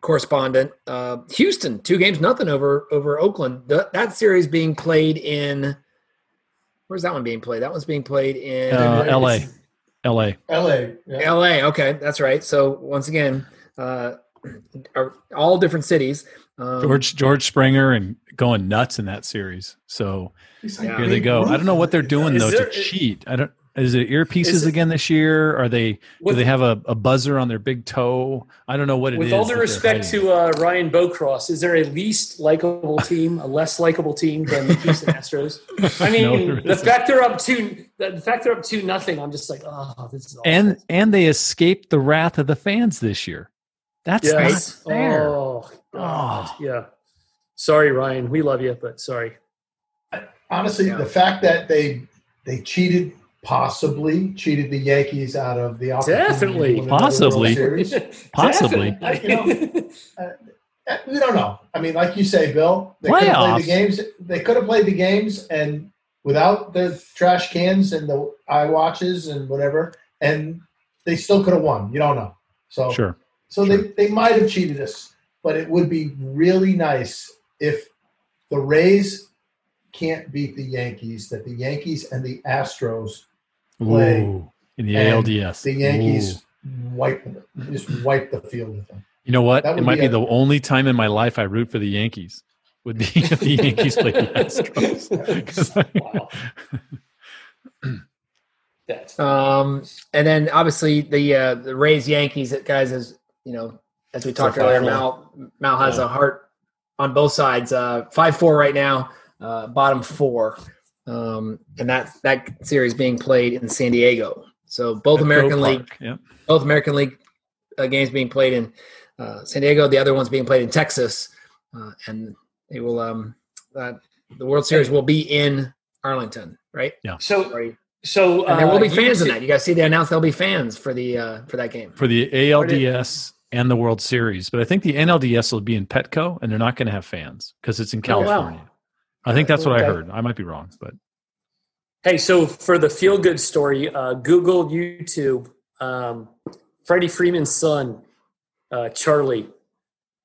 correspondent. Uh, Houston, two games nothing over over Oakland. Th- that series being played in. Where's that one being played? That one's being played in Uh, L.A. L.A. LA. Yeah. L.A. Okay, that's right. So once again, uh, all different cities. Um, George George Springer and going nuts in that series. So He's like Yeah. here they go. I don't know what they're doing Is though there- to cheat. I don't. Is it earpieces Is it- again this year? Are they? Do they have a, a buzzer on their big toe? I don't know what it is. With all due that they're respect to uh, Ryan Bocross, is there a least likable team, a less likable team than the Houston Astros? *laughs* I mean, there the isn't. fact they're up two, the fact they're up two nothing, I'm just like, oh, this is awful. and and they escaped the wrath of the fans this year. That's yes, not fair. oh, Oh. yeah. Sorry, Ryan, we love you, but sorry. Honestly, Yeah. the fact that they they cheated, possibly cheated the Yankees out of the opportunity to Definitely. win another Possibly. World Series. *laughs* Possibly. Definitely. Uh, we don't know. I mean, like you say, Bill, they could have played Playoffs. the games. They could have played the games and without the trash cans and the eye watches and whatever, and they still could have won. You don't know. So, Sure. so they, they might have cheated us, but it would be really nice if the Rays can't beat the Yankees, that the Yankees and the Astros, Play. Ooh, in the And ALDS. the Yankees Ooh. wipe just wipe the field with them. You know what? It might be be, a- the only time in my life I root for the Yankees. Would be *laughs* if the Yankees play the Astros. 'Cause I- Wow. That's Um, and then obviously the uh, the Rays Yankees guys as you know as we talked So earlier. Mal Mal has Yeah. a heart on both sides. Uh, five four right now, uh, bottom four, um, and that that series being played in San Diego. So both Petco American League Park, Yeah. both American League uh, games being played in uh, San Diego. The other one's being played in Texas, uh, and they will. Um, uh, the World Series will be in Arlington, right? Yeah. so Right. so And there will uh, be fans in that. You guys see they announced there'll be fans for the uh, for that game. For the ALDS and the World Series. But I think the NLDS will be in Petco and they're not going to have fans because it's in Oh, wow. I think that's what I heard. I might be wrong, but Hey, so for the feel good story, uh, Google, YouTube, um, Freddie Freeman's son, uh, Charlie.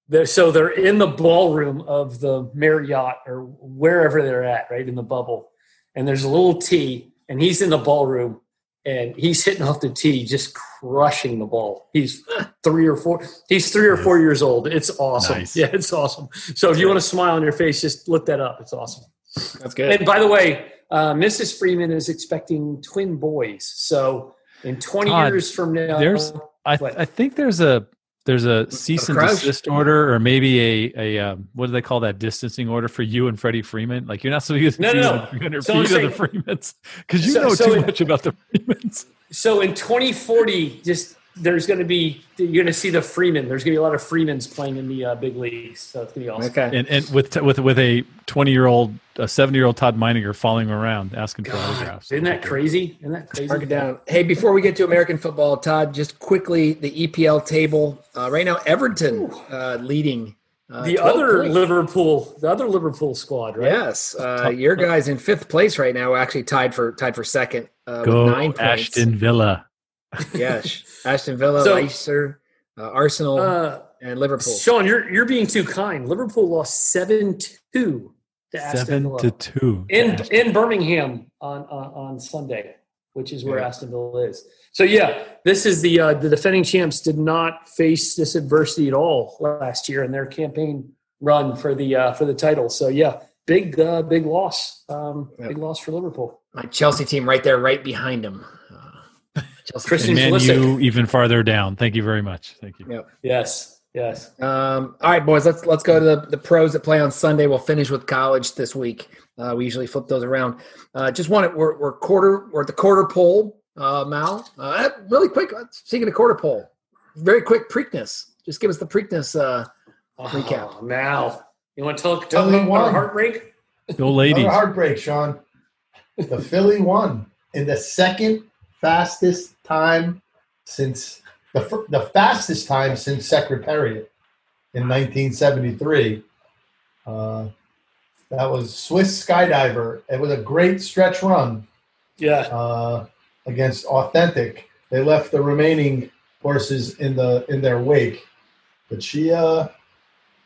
They're, so they're in the ballroom of the Marriott or wherever they're at, right in the bubble. And there's a little tee, and he's in the ballroom, and he's hitting off the tee, just crushing the ball. He's three or four. He's three or four years old. It's awesome. Nice. Yeah, it's awesome. So if you want a smile on your face, just look that up. It's awesome. That's good. And by the way, uh, Mrs. Freeman is expecting twin boys. So in 20 Todd, years from now, there's- I, What? I think there's a there's a cease and crush? desist order or maybe a a um, what do they call that distancing order for you and Freddie Freeman? Like you're not supposed to No, be no, no. So I'm the Freemans because you So- know so too in- much about the Freemans. so in 2040, just there's going to be you're going to see the Freeman. There's going to be a lot of Freemans playing in the uh, big leagues. So it's going to be awesome. Okay. and and with with with a 20 year old a 70 year old Todd Meininger following around asking for autographs. isn't that crazy? Isn't that crazy? Mark it down. Hey, before we get to American football, Todd, just quickly the EPL table. Uh, right now, Everton uh, leading. Uh, The other points. Liverpool, the other Liverpool squad, right? Yes, uh, your guys in fifth place right now, actually tied for tied for second. Uh, Go with nine points. Aston Villa. Yes, Aston Villa, So- Leicester, uh, Arsenal, Uh, and Liverpool. Sean, you're you're being too kind. Liverpool lost seven two to Aston Seven Villa to two. in in Birmingham on on, on Sunday, which is where Yeah. Aston Villa is. So yeah, this is the uh, the defending champs did not face this adversity at all last year in their campaign run for the uh, for the title. So yeah, big uh, big loss, um, Yep. big loss for Liverpool. My Chelsea team right there, right behind him. Uh, Chelsea. Christian And Man Pulisic. U even farther down. Thank you very much. Thank you. Yep. Yes, yes. Um, all right, boys. Let's let's go to the, the pros that play on Sunday. We'll finish with college this week. Uh, we usually flip those around. Uh, just wanted we're, we're quarter we're at the quarter poll. Uh, Mal, uh, really quick. Speaking of quarter poll, very quick Preakness. Just give us the Preakness. Uh, Recap. Oh, now you want to talk, talk Philly about won. our heartbreak? Go ladies. Another heartbreak, Sean. The Philly won in the second fastest time since the the fastest time since Secretariat in 1973. Uh, that was Swiss skydiver. It was a great stretch run Yeah, uh, against Authentic. They left the remaining horses in the in their wake, but she uh,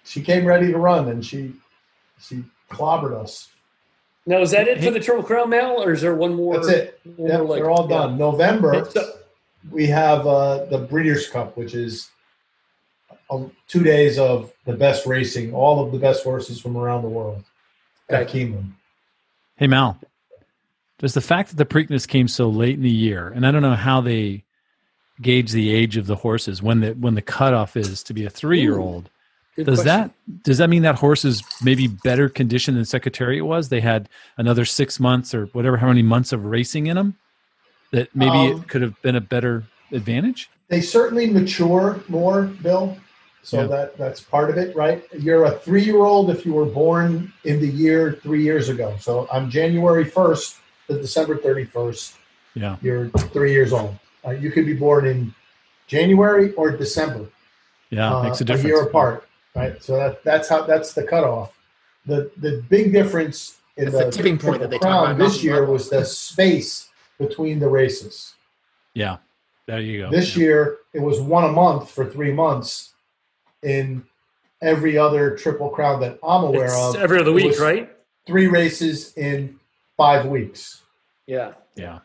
she came ready to run and she she clobbered us. Now is that it for the Triple Crown Mail, or is there one more? That's it. one Yep, more leg? they're all Yeah. done. November, we have uh, the Breeders' Cup, which is uh, two days of the best racing, all of the best horses from around the world at Keeneland. Hey Mal, does the fact that the Preakness came so late in the year, and I don't know how they gauge the age of the horses when the when the cutoff is to be a three year old. Good Does question. that does that mean that horse is maybe better condition than Secretariat was? They had another six months or whatever, how many months of racing in them? That maybe Um, it could have been a better advantage. They certainly mature more, Bill. So Yeah. that that's part of it, right? You're a three year old if you were born in the year three years ago. So I'm January 1st to December 31st, Yeah, you're three years old. Uh, you could be born in January or December. yeah, uh, makes a difference. A year apart, right? So that that's how that's the cutoff. The the big difference in the, the tipping point that they Triple talk Crown about, this year was the space between the races. Yeah, there you go. This Yeah. year it was one a month for three months. In every other Triple Crown that I'm aware It's of, every other week, right? Three races in five weeks. Yeah. yeah,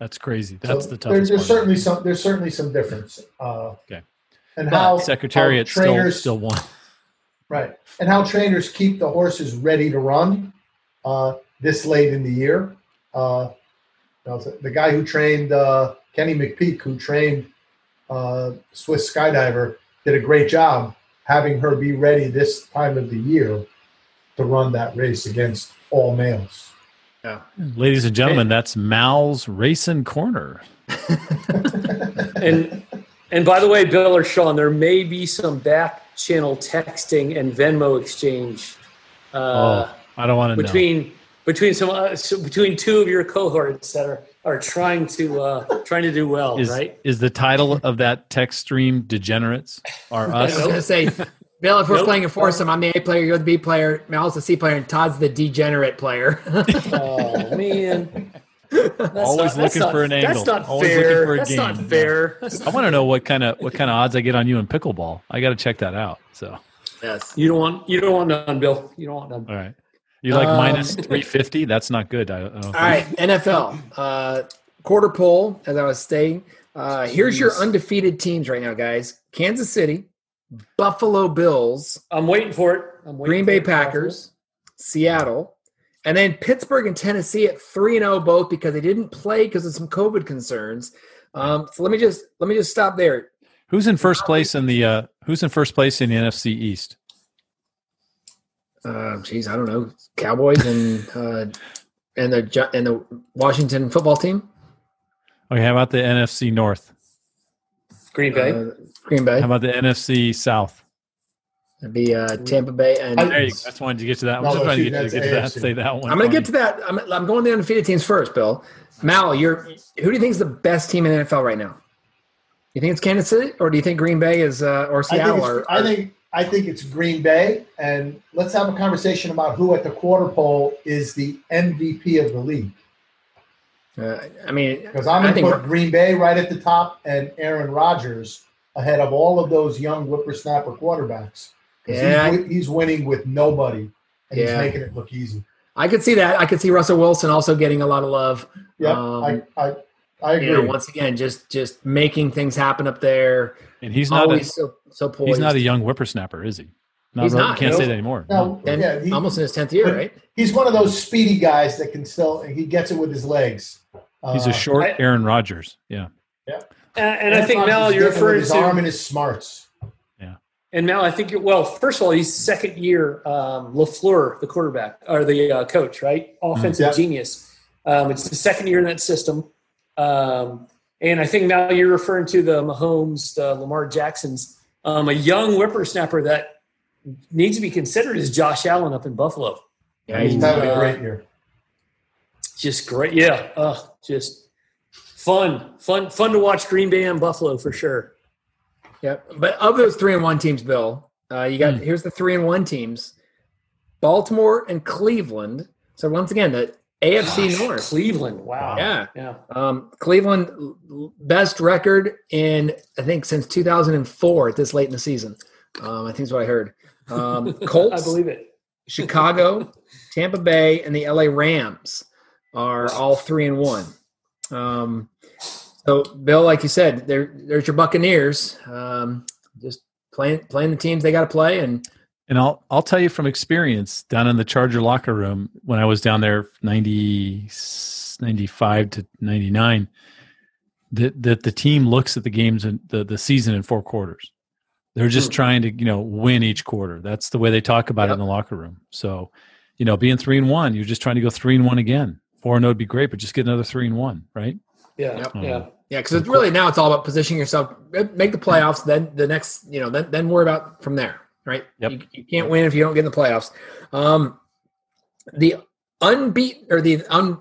that's crazy. That's So the there- toughest. There's part. certainly some. There's certainly some difference. Uh, Okay. And But how Secretariat how still trainers- still won. Right. And how trainers keep the horses ready to run uh, this late in the year. Uh, the guy who trained uh, Kenny McPeek, who trained uh, Swiss Skydiver, did a great job having her be ready this time of the year to run that race against all males. Yeah. Ladies and gentlemen, that's Mal's Racing Corner. *laughs* And and by the way, Bill or Sean, there may be some back channel texting and Venmo exchange uh, oh, I don't want to know. between between some uh, so between two of your cohorts that are are trying to uh, trying to do well, Is right? is the title of that text stream "Degenerates" are *laughs* us? I was going to say, Bill, if we're Nope. playing a foursome, I'm the A player, you're the B player, Mal's the C player, and Todd's the degenerate player. *laughs* Oh man, That's Always not- looking not- for an angle. That's not Always looking fair. for a that's not fair. I want to know what kind of what kind of odds I get on you in pickleball. I got to check that out. So, yes. You don't want you don't want none, Bill. You don't want none. all right, you like Um, minus three fifty? That's not good. I, I don't All right, NFL. Uh, quarter poll, as I was saying. Uh, here's your undefeated teams right now, guys Kansas City, Buffalo Bills, I'm waiting for it. I'm waiting Green Bay it. Packers, Seattle, and then Pittsburgh and Tennessee at 3 0 both because they didn't play because of some COVID concerns. Um, so let me just let me just stop there. Who's in first place in the uh, Who's in first place in the NFC East? Uh, geez, I don't know, Cowboys and uh, and the and the Washington football team, Okay, how about the NFC North? Green Bay. uh, Green Bay. How about the NFC South? That'd be uh, Tampa Bay and. I- There you go. That's wanted to get to that. I'm No, just trying to get, to get to that. Say that one. I'm going to get to that. I'm, I'm going to the undefeated teams first, Bill. Mal, you're who do you think is the best team in the NFL right now? You think it's Kansas City, or do you think Green Bay is, uh, or I think, Seattle? Or, I think I think it's Green Bay, and let's have a conversation about who at the quarter pole is the MVP of the league. uh, I mean, Because I'm I going to put Green Bay right at the top and Aaron Rodgers ahead of all of those young whippersnapper quarterbacks. 'Cause Yeah. he's, he's winning with nobody, and Yeah. he's making it look easy. I could see that. I could see Russell Wilson also getting a lot of love. Yeah, Um, I, I, I agree. You know, once again, just just making things happen up there. And he's not always a, so so poised. he's not a young whippersnapper, is he? Not, He's really- not, Can't no. say that anymore. no, and yeah, he- almost in his tenth year, right? he's one of those speedy guys that can still he gets it with his legs. He's Uh, a short I- Aaron Rodgers. Yeah. And, and I think Mel, you're getting it with referring his to arm and his smarts. And Mel, I think you're well. First of all, he's second year um, Lafleur, the quarterback or the uh, coach, right? Offensive Yeah. genius. Um, it's the second year in that system, um, and I think now you're referring to the Mahomes, the Lamar Jacksons, um, a young whippersnapper that needs to be considered is Josh Allen up in Buffalo. Yeah, He's having uh, a great year. Just great, yeah. Uh, just fun, fun, fun to watch Green Bay and Buffalo for sure. Yeah. But of those three and one teams, Bill, uh, you got Hmm. here's the three and one teams: Baltimore and Cleveland. So once again, the AFC Gosh, North. Cleveland. Wow. Yeah. Yeah. Um, Cleveland l- l- best record in I think since 2004 at this late in the season. Um, I think is what I heard. Um, *laughs* Colts, I believe it. Chicago, *laughs* Tampa Bay, and the LA Rams are all three and one. Um, so, Bill, like you said, there, there's your Buccaneers. Um, just playing playing the teams they got to play, and And I'll I'll tell you from experience down in the Charger locker room when I was down there 90, 95 to 99 that that the team looks at the games and the, the season in four quarters. They're just Hmm. trying to, you know, win each quarter. That's the way they talk about it in the locker room. So, you know, being three and one, you're just trying to go three and one again. Four and oh would be great, but just get another three and one, right? Yeah. Yep. Yeah. Yeah, because it's really now it's all about positioning yourself, make the playoffs. Then the next, you know, then then worry about from there, right? Yep. You, you can't win if you don't get in the playoffs. Um, the unbeat or the un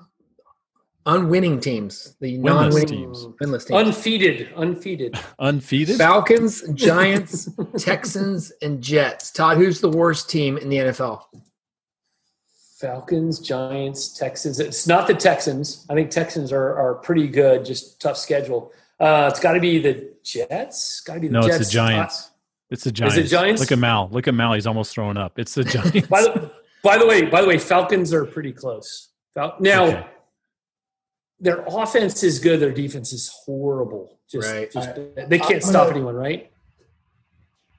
unwinning teams, the Winless non-winning teams. winless teams. Undefeated. Undefeated. *laughs* Undefeated. Falcons, Giants, *laughs* Texans, and Jets. Todd, who's the worst team in the NFL? Falcons, Giants, Texans. It's not the Texans. I think Texans are, are pretty good, just tough schedule. Uh, it's got to be the Jets. Got to be the no, Jets. it's the Giants. It's the Giants. Giants? Look at Mal. Look at Mal. He's almost throwing up. It's the *laughs* Giants. By, the, by the way, by the way, Falcons are pretty close. Fal- now, Okay. their offense is good. Their defense is horrible. Just, Right. just I- they can't I'm stop gonna- anyone, right?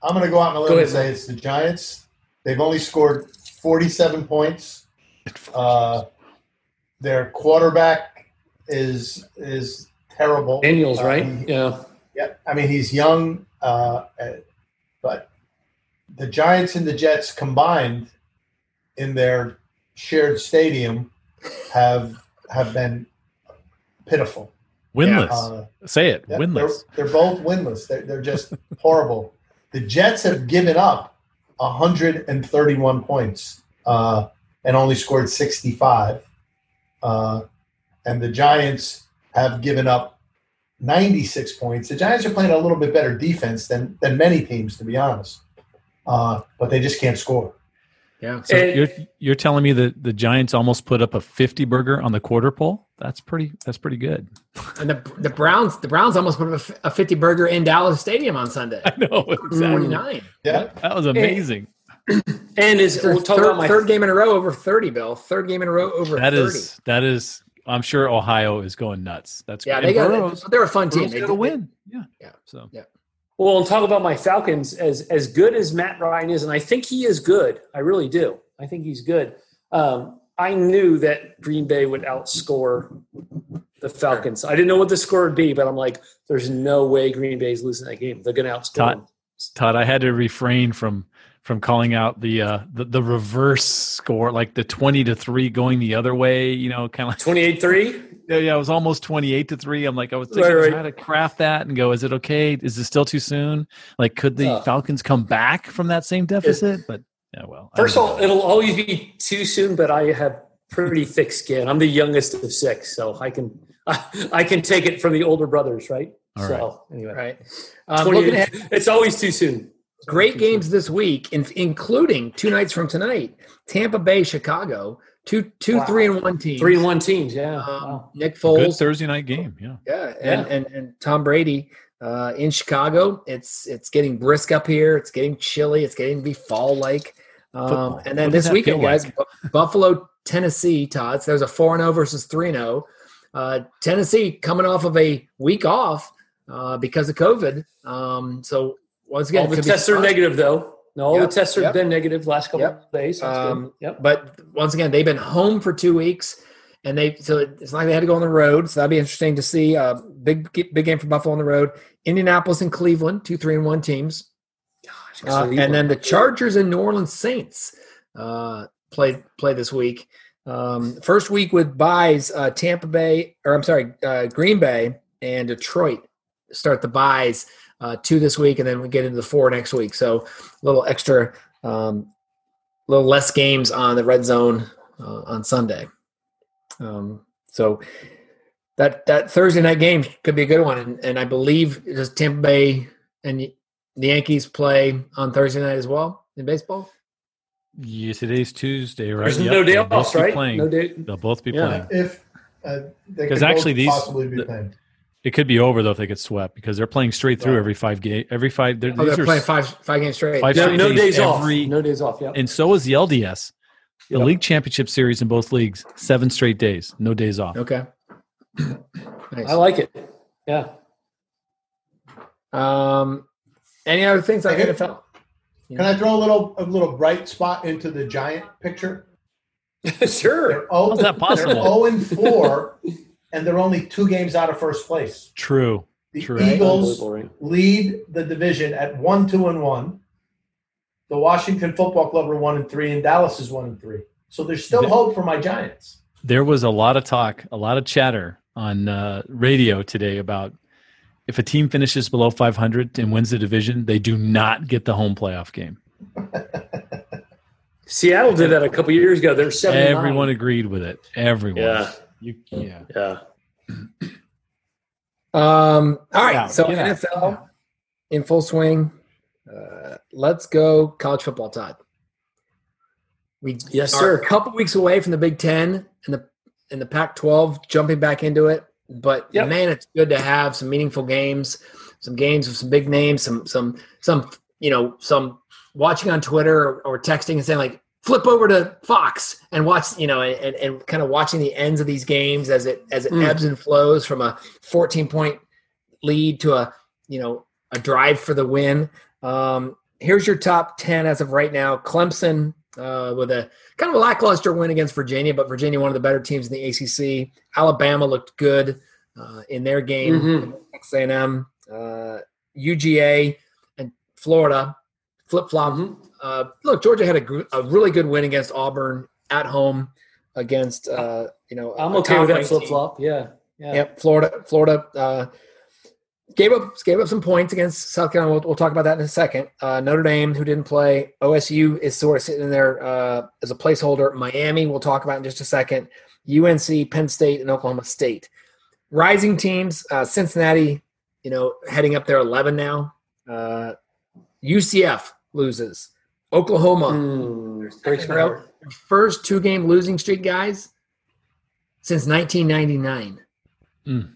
I'm going to go out on a limb and say it's the Giants. They've only scored 47 points. *laughs* Uh, their quarterback is is terrible. Daniels, Uh, right? he- Yeah. Yeah, I mean he's young, uh, uh, but the Giants and the Jets combined in their shared stadium have have been pitiful. winless. Uh, Say it. yeah, winless. They're, they're both winless. They're, they're just *laughs* horrible. The Jets have given up 131 points uh, and only scored 65. Uh, and the Giants have given up 96 points. The Giants are playing a little bit better defense than, than many teams, to be honest. Uh, but they just can't score. Yeah. So And- you're you're telling me that the Giants almost put up a 50 burger on the quarter pole? That's pretty that's pretty good. And the the Browns the Browns almost put up a f- a 50 burger in Dallas Stadium on Sunday. *laughs* I know exactly. 49. Yeah. That was amazing. And is Third, we'll talk third, about my third game in a row over 30, Bill. Third game in a row over That 30. is that is I'm sure Ohio is going nuts. That's yeah, great. they And got Burrow's, they're a fun team. Burrow's They got to win. Yeah. Yeah. So Yeah. Well, and talk about my Falcons as as good as Matt Ryan is, and I think he is good. I really do. I think he's good. Um, I knew that Green Bay would outscore the Falcons. I didn't know what the score would be, but I'm like, there's no way Green Bay's losing that game. They're going to outscore Todd- them. Todd, I had to refrain from from calling out the uh the, the reverse score, like the 20 to 3 going the other way, you know, kind of like 28 3. Yeah, yeah, it was almost twenty-eight to three. I'm like, I was thinking Right, right. how to craft that and go. Is it okay? Is it still too soon? Like, could the Uh. Falcons come back from that same deficit? But yeah, well. First of all, it'll always be too soon, but I have pretty thick skin. I'm the youngest of six, so I can *laughs* I, can take it from the older brothers, right? All so anyway, Right. Um, 28 looking ahead, it's always too soon. Great games this week, in, including two nights from tonight Tampa Bay, Chicago, two, two Wow. three and one teams. Three and one teams, yeah. Um, Wow. Nick good Foles, Thursday night game. Yeah, yeah, and, Yeah. And, and Tom Brady. uh, in Chicago. It's it's getting brisk up here. It's getting chilly. It's getting to be fall like. Um, and then this weekend, feel guys, like? Bu- Buffalo, Tennessee, Todd. So there's a 4 and 0 versus 3 0. Uh, Tennessee coming off of a week off uh, because of COVID. Um, so once again, All the tests are negative, though. No, all Yep, the tests have yep. been negative last couple Yep. of days. Um. Yep. But once again, they've been home for two weeks, and they so it's not like they had to go on the road. So that'd be interesting to see. Uh, big big game for Buffalo on the road. Indianapolis and Cleveland, two three and one teams, uh, and then the Chargers and New Orleans Saints uh, play play this week. Um, first week with buys, uh, Tampa Bay or I'm sorry, uh, Green Bay and Detroit start the buys uh, two this week, and then we get into the four next week. So a little extra, um, little less games on the red zone uh, on Sunday. Um, so that that Thursday night game could be a good one, and, and I believe does Tampa Bay and the Yankees play on Thursday night as well in baseball. Yeah, today's Tuesday, right? There's Yep, no day they'll both off, be right? Playing. No day. They'll both be Yeah. playing. If uh, they 'Cause actually both these- possibly be the- playing. It could be over though if they get swept because they're playing straight through every five game, every five. They're, Oh, these they're are playing five five games straight. Five No, straight no days days off. No days off. Yep. and so is the LDS. The Yep. league championship series in both leagues, seven straight days, no days off. Okay. nice. I like it. Yeah. Um, any other things on Okay. NFL? Can I throw a little a little bright spot into the Giant picture? *laughs* sure. They're oh, How's that possible? They're 0 and 4, and they're only two games out of first place. True. The True. Eagles right? lead the division at one, two, and one. The Washington Football Club are one and three, and Dallas is one and three. So there's still The- hope for my Giants. There was a lot of talk, a lot of chatter on uh, radio today about if a team finishes below 500 and wins the division, they do not get the home playoff game. Seattle did that a couple years ago. They're seven. Everyone agreed with it. Everyone. Yeah. You, yeah. Yeah. *clears throat* Um, all right. Yeah, so get out. NFL in full swing. Uh, let's go college football, Todd. We Yes, are sir. a couple weeks away from the Big Ten and the and the Pac-12 jumping back into it. But Yep. man, it's good to have some meaningful games, some games with some big names, some some some you know some watching on Twitter or, or texting and saying like flip over to Fox and watch you know and, and kind of watching the ends of these games as it as it Mm. ebbs and flows from a 14 point lead to a you know a drive for the win. Um, here's your top 10 as of right now. Clemson uh, with a kind of a lackluster win against Virginia, but Virginia one of the better teams in the ACC. Alabama looked good uh, in their game. Mhm. Texas A&M, uh, UGA, and Florida flip flop. Mhm. Uh, look, Georgia had a, a really good win against Auburn at home against uh, you know. I'm a okay with that flip flop. Yeah. Yeah. Yep, Florida. Florida uh, gave up gave up some points against South Carolina. We'll, we'll talk about that in a second. Uh, Notre Dame, who didn't play, OSU is sort of sitting in there uh, as a placeholder. Miami, we'll talk about in just a second. UNC, Penn State, and Oklahoma State. Rising teams, uh, Cincinnati, you know, heading up there 11 now. Uh, UCF loses. Oklahoma, Mm, breaks my heart. first two game losing streak, guys, since 1999. Mm.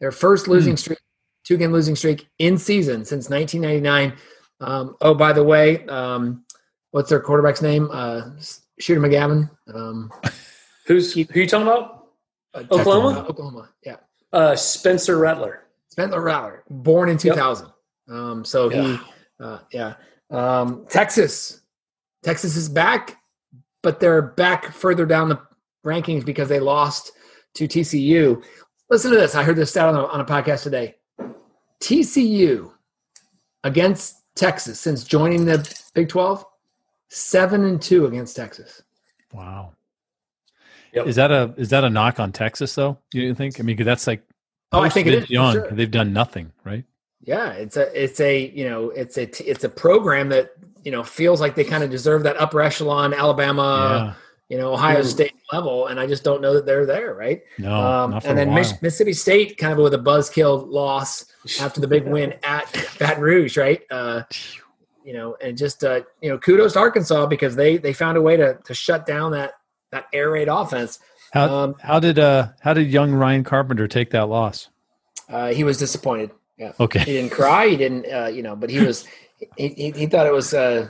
Their first losing streak, two game losing streak in season since 1999. Um, oh, by the way, um, what's their quarterback's name? Uh, Shooter McGavin. Um, *laughs* Who's who you talking about? uh, Oklahoma? uh, Oklahoma. Yeah. Uh, Spencer Rattler. Spencer Rattler, born in 2000. Um, so he, uh, yeah. Um, Texas, Texas is back, but they're back further down the rankings because they lost to TCU. Listen to this. I heard this stat on a, on a podcast today. TCU against Texas since joining the Big 12, seven and two against Texas. Wow. Yep. Is that a is that a knock on Texas though? You think? I mean, 'cause that's like Oh, I think it is. post-Vince Young, sure. They've done nothing, right? Yeah, it's a it's a you know it's a it's a program that you know feels like they kind of deserve that upper echelon Alabama, you know Ohio. State level, and I just don't know that they're there, right? No, um, not for and a then while. Mich- Mississippi State kind of with a buzzkill loss after the big win at Baton Rouge, right? Uh, you know, and just uh, you know, kudos to Arkansas because they they found a way to to shut down that that air raid offense. how Um, how did uh how did young Ryan Carpenter take that loss? uh, he was disappointed. Yeah. Okay. He didn't cry. He didn't, uh, you know, but he was. *laughs* He, he, he thought it was uh,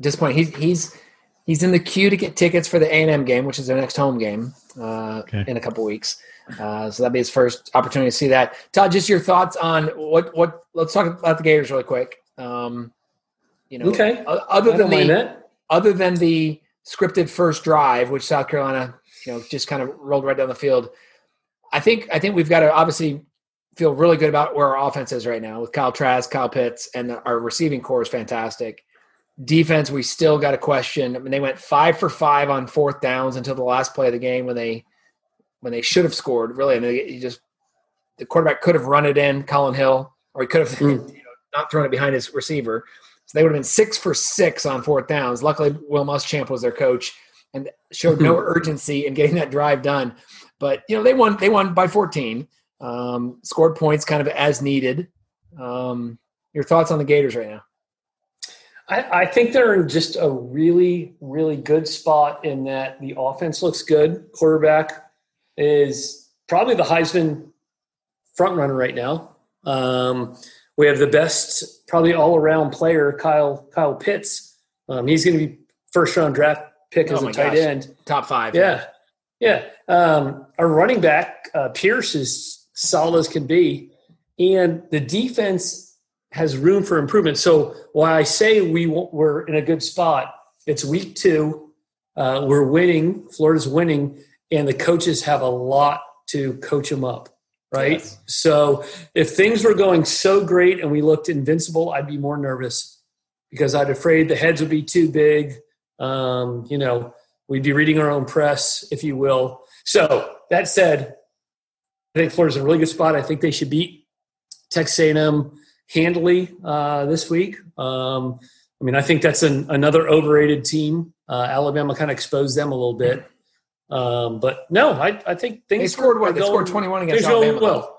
disappointing. He's he's he's in the queue to get tickets for the A and M game, which is their next home game uh, Okay. in a couple weeks. Uh, so that'd be his first opportunity to see that. Todd, just your thoughts on what what? Let's talk about the Gators really quick. Um, you know, Okay. other than the that. other than the scripted first drive, which South Carolina, you know, just kind of rolled right down the field. I think I think we've got to obviously feel really good about where our offense is right now with Kyle Trask, Kyle Pitts, and our receiving core is fantastic. Defense, we still got a question. I mean, they went five for five on fourth downs until the last play of the game when they when they should have scored. Really, I mean, you just the quarterback could have run it in, Collin Hill, or he could have *laughs* Mm. you know, not thrown it behind his receiver. So they would have been six for six on fourth downs. Luckily, Will Muschamp was their coach and showed no urgency in getting that drive done. But you know, they won. They won by 14. Um, scored points kind of as needed. Um, your thoughts on the Gators right now? I, I think they're in just a really, really good spot in that the offense looks good. Quarterback is probably the Heisman front runner right now. Um, we have the best, probably all around player, Kyle Kyle Pitts. Um, he's going to be first round draft pick Oh as a tight gosh. end. Top five. Yeah, yeah. Um, our running back uh, Pierce is solid as can be, and the defense has room for improvement. So while I say we we're in a good spot, it's week two. Uh, we're winning. Florida's winning, and the coaches have a lot to coach them up. Right. Yes. So if things were going so great and we looked invincible, I'd be more nervous because I'd afraid the heads would be too big. Um, you know, we'd be reading our own press, if you will. So that said, I think Florida's in a really good spot. I think they should beat Texas A&M handily uh, this week. Um, I mean, I think that's an, another overrated team. Uh, Alabama kind of exposed them a little bit. Um, but no, I, I think things They scored what? They scored 21 against they're going Alabama. Well,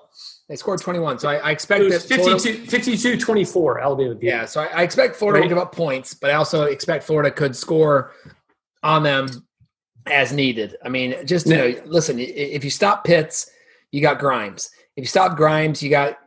They scored 21. So I, I expect that Florida- 52, 52 24, Alabama beat. Yeah, so I, I expect Florida Right. to give up points, but I also expect Florida could score on them as needed. I mean, just you know, listen, if you stop Pitts, you got Grimes. If you stop Grimes, you got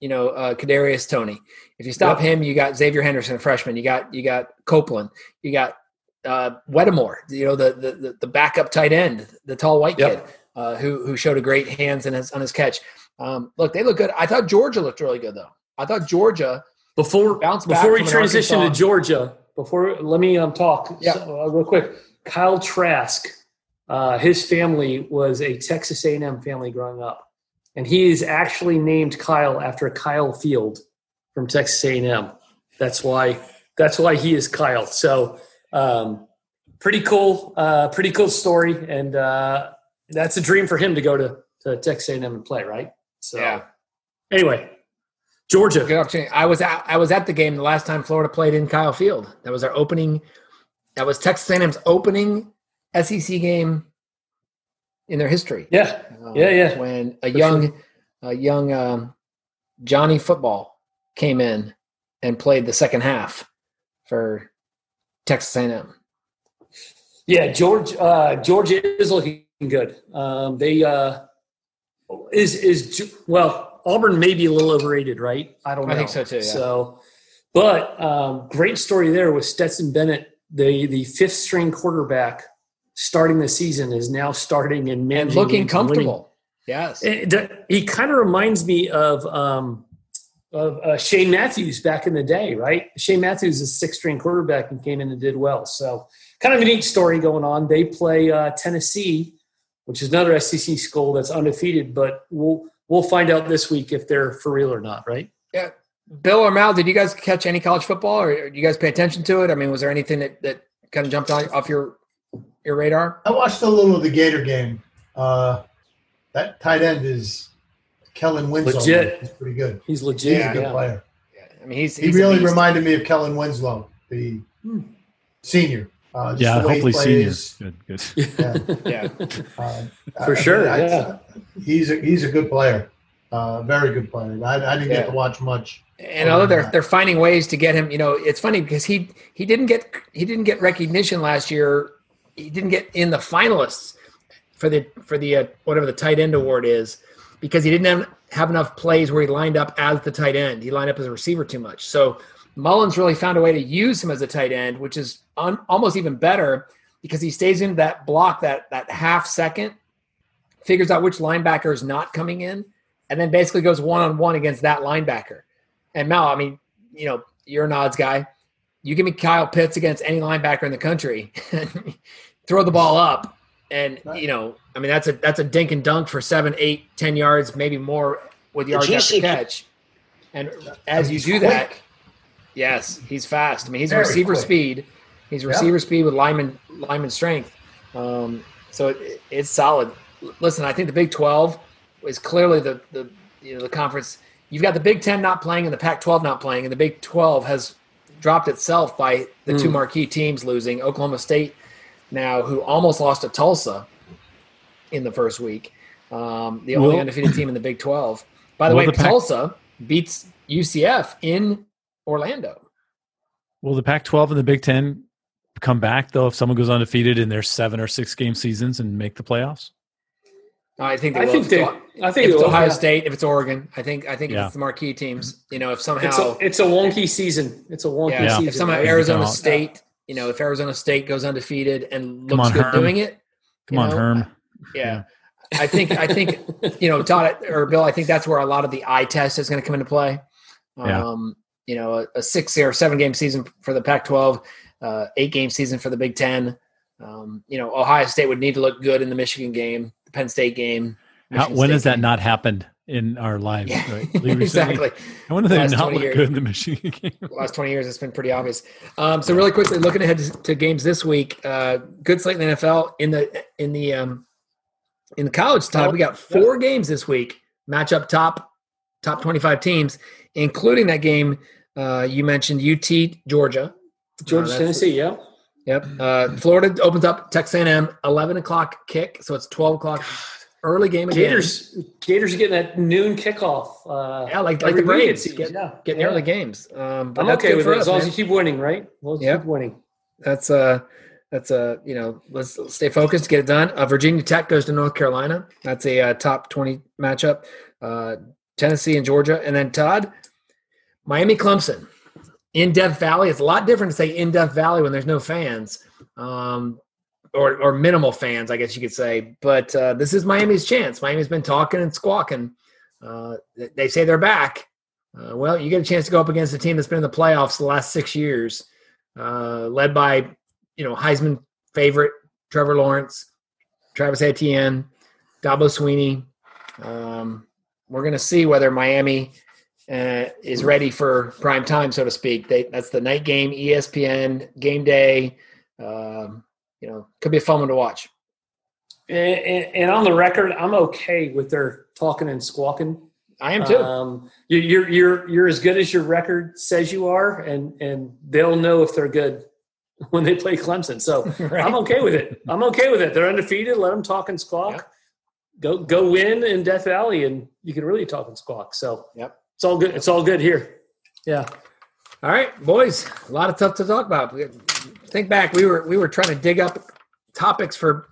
you know uh, Kadarius Toney. If you stop Yep. him, you got Xzavier Henderson, a freshman. You got you got Copeland. You got uh, Whittemore. You know the, the the backup tight end, the tall white Yep. kid uh, who who showed a great hands in his on his catch. Um, look, they look good. I thought Georgia looked really good though. I thought Georgia Before before we transition Arkansas. to Georgia, before let me um, talk Yeah. so, uh, real quick. Kyle Trask, uh, his family was a Texas A&M family growing up, and he is actually named Kyle after Kyle Field from Texas A&M. That's why that's why he is Kyle. So um, pretty cool, uh, pretty cool story, and uh, that's a dream for him to go to, to Texas A&M and play, right? So Yeah. anyway, Georgia. good opportunity. I was at I was at the game the last time Florida played in Kyle Field. That was our opening. That was Texas A&M's opening SEC game in their history. Yeah, Um, Yeah, yeah. When a For young, sure. a young um, Johnny Football came in and played the second half for Texas A&M. Yeah, George. Uh, Georgia is looking good. Um, they uh, is is well. Auburn may be a little overrated, right? I don't know. I think so too, yeah. So, but um, great story there with Stetson Bennett, the the fifth string quarterback, starting the season is now starting and And looking and comfortable. Yes. It- that- he kind of reminds me of um, of uh, Shane Matthews back in the day, right? Shane Matthews is a six string quarterback and came in and did well. So, kind of a neat story going on. They play uh, Tennessee, which is another SEC school that's undefeated, but we'll we'll find out this week if they're for real or not, right? Yeah. Bill or Mal, did you guys catch any college football or do you guys pay attention to it? I mean, was there anything that, that kind of jumped off your your radar? I watched a little of the Gator game. Uh, that tight end is Kellen Winslow. Legit. He's pretty good. He's He's a legit. good yeah. player. I mean, he's, He he's a really beast. reminded me of Kellen Winslow, the Hmm. senior. Uh, just Yeah, the way he hopefully senior. Good, good. *laughs* Yeah. Yeah. Uh, For I- I sure, I- yeah. He's a, he's a good player. Uh, very good player. I, I didn't Yeah. get to watch much. And although they're they're finding ways to get him, you know, it's funny because he he didn't get he didn't get recognition last year. He didn't get in the finalists for the for the uh, whatever the tight end award is because he didn't have, have enough plays where he lined up as the tight end. He lined up as a receiver too much. So Mullins really found a way to use him as a tight end, which is almost even better because he stays in that block that that half second, figures out which linebacker is not coming in, and then basically goes one on one against that linebacker. And Mal, I mean, you know, you're an odds guy. You give me Kyle Pitts against any linebacker in the country, *laughs* throw the ball up, and you know, I mean, that's a that's a dink and dunk for seven, eight, ten yards, maybe more with yards after catch. And as you do that, yes, he's fast. I mean, he's Very receiver quick. speed. He's receiver speed with lineman lineman strength. Um, so it, it's solid. Listen, I think the Big Twelve is clearly the the you know the conference. You've got the Big Ten not playing and the Pac-12 not playing, and the Big Twelve has dropped itself by the two marquee teams losing. Oklahoma State now, who almost lost to Tulsa in the first week, um, the only Will- undefeated team in the Big Twelve. By the Will way, the Pac- Tulsa beats UCF in Orlando. Will the Pac-12 and the Big Ten come back though if someone goes undefeated in their seven or six game seasons and make the playoffs? I think they I will. think they. It's- I if think it's Ohio yeah. State, if it's Oregon, I think I think if it's the marquee teams, you know, if It's somehow a, it's a wonky season. It's a wonky yeah, Yeah. season. if somehow right? Arizona Yeah. State, you know, if Arizona State goes undefeated and looks on, good Herm. doing it, Come on, know, Herm. yeah. I think I think *laughs* you know Todd or Bill. I think that's where a lot of the eye test is going to come into play. Yeah. Um, you know, a, a six or seven game season for the Pac-12, uh, eight game season for the Big Ten. Um, you know, Ohio State would need to look good in the Michigan game, the Penn State game. How, when has that not happened in our lives? Yeah, Right? *laughs* Exactly. When did they Last not 20 look years. good in the Michigan *laughs* game? the last 20 years it's been pretty obvious um, so really quickly looking ahead to, to games this week uh, good slate in the nfl in the in the um, in the college time we got four games this week match up top top 25 teams including that game uh, you mentioned ut georgia Georgia, Uh, Tennessee. Yeah. yep uh, florida opens up texas a&m 11 o'clock kick so it's 12 o'clock early game again. Gators. Gators are getting that noon kickoff. Uh, yeah like, like the braves get, yeah. getting yeah. early games um, but I'm okay with it us, as long as you keep winning, right? Long Yep. keep winning. that's uh that's uh you know let's stay focused get it done uh, virginia tech goes to north carolina that's a uh, top 20 matchup uh tennessee and georgia and then todd miami clemson in death valley it's a lot different to say in death valley when there's no fans um or, or minimal fans i guess you could say but uh, this is miami's chance miami's been talking and squawking uh, they say they're back uh, well you get a chance to go up against a team that's been in the playoffs the last six years uh, led by you know Heisman favorite Trevor Lawrence, Travis Etienne, Dabo Swinney. Um, we're going to see whether Miami uh, is ready for prime time, so to speak. They, that's the night game, ESPN game day. Um, you know, could be a fun one to watch. And, and, and on the record, I'm okay with their talking and squawking. I am too. Um, you- you're you're you're as good as your record says you are, and and they'll know if they're good *laughs* when they play Clemson. So *laughs* Right? I'm okay with it. I'm okay with it. They're undefeated. Let them talk and squawk. Yep. Go go win in Death Valley, and you can really talk and squawk. So Yep. it's all good. It's all good here. Yeah. All right, boys, a lot of stuff to talk about. We- Think back, we were we were trying to dig up topics for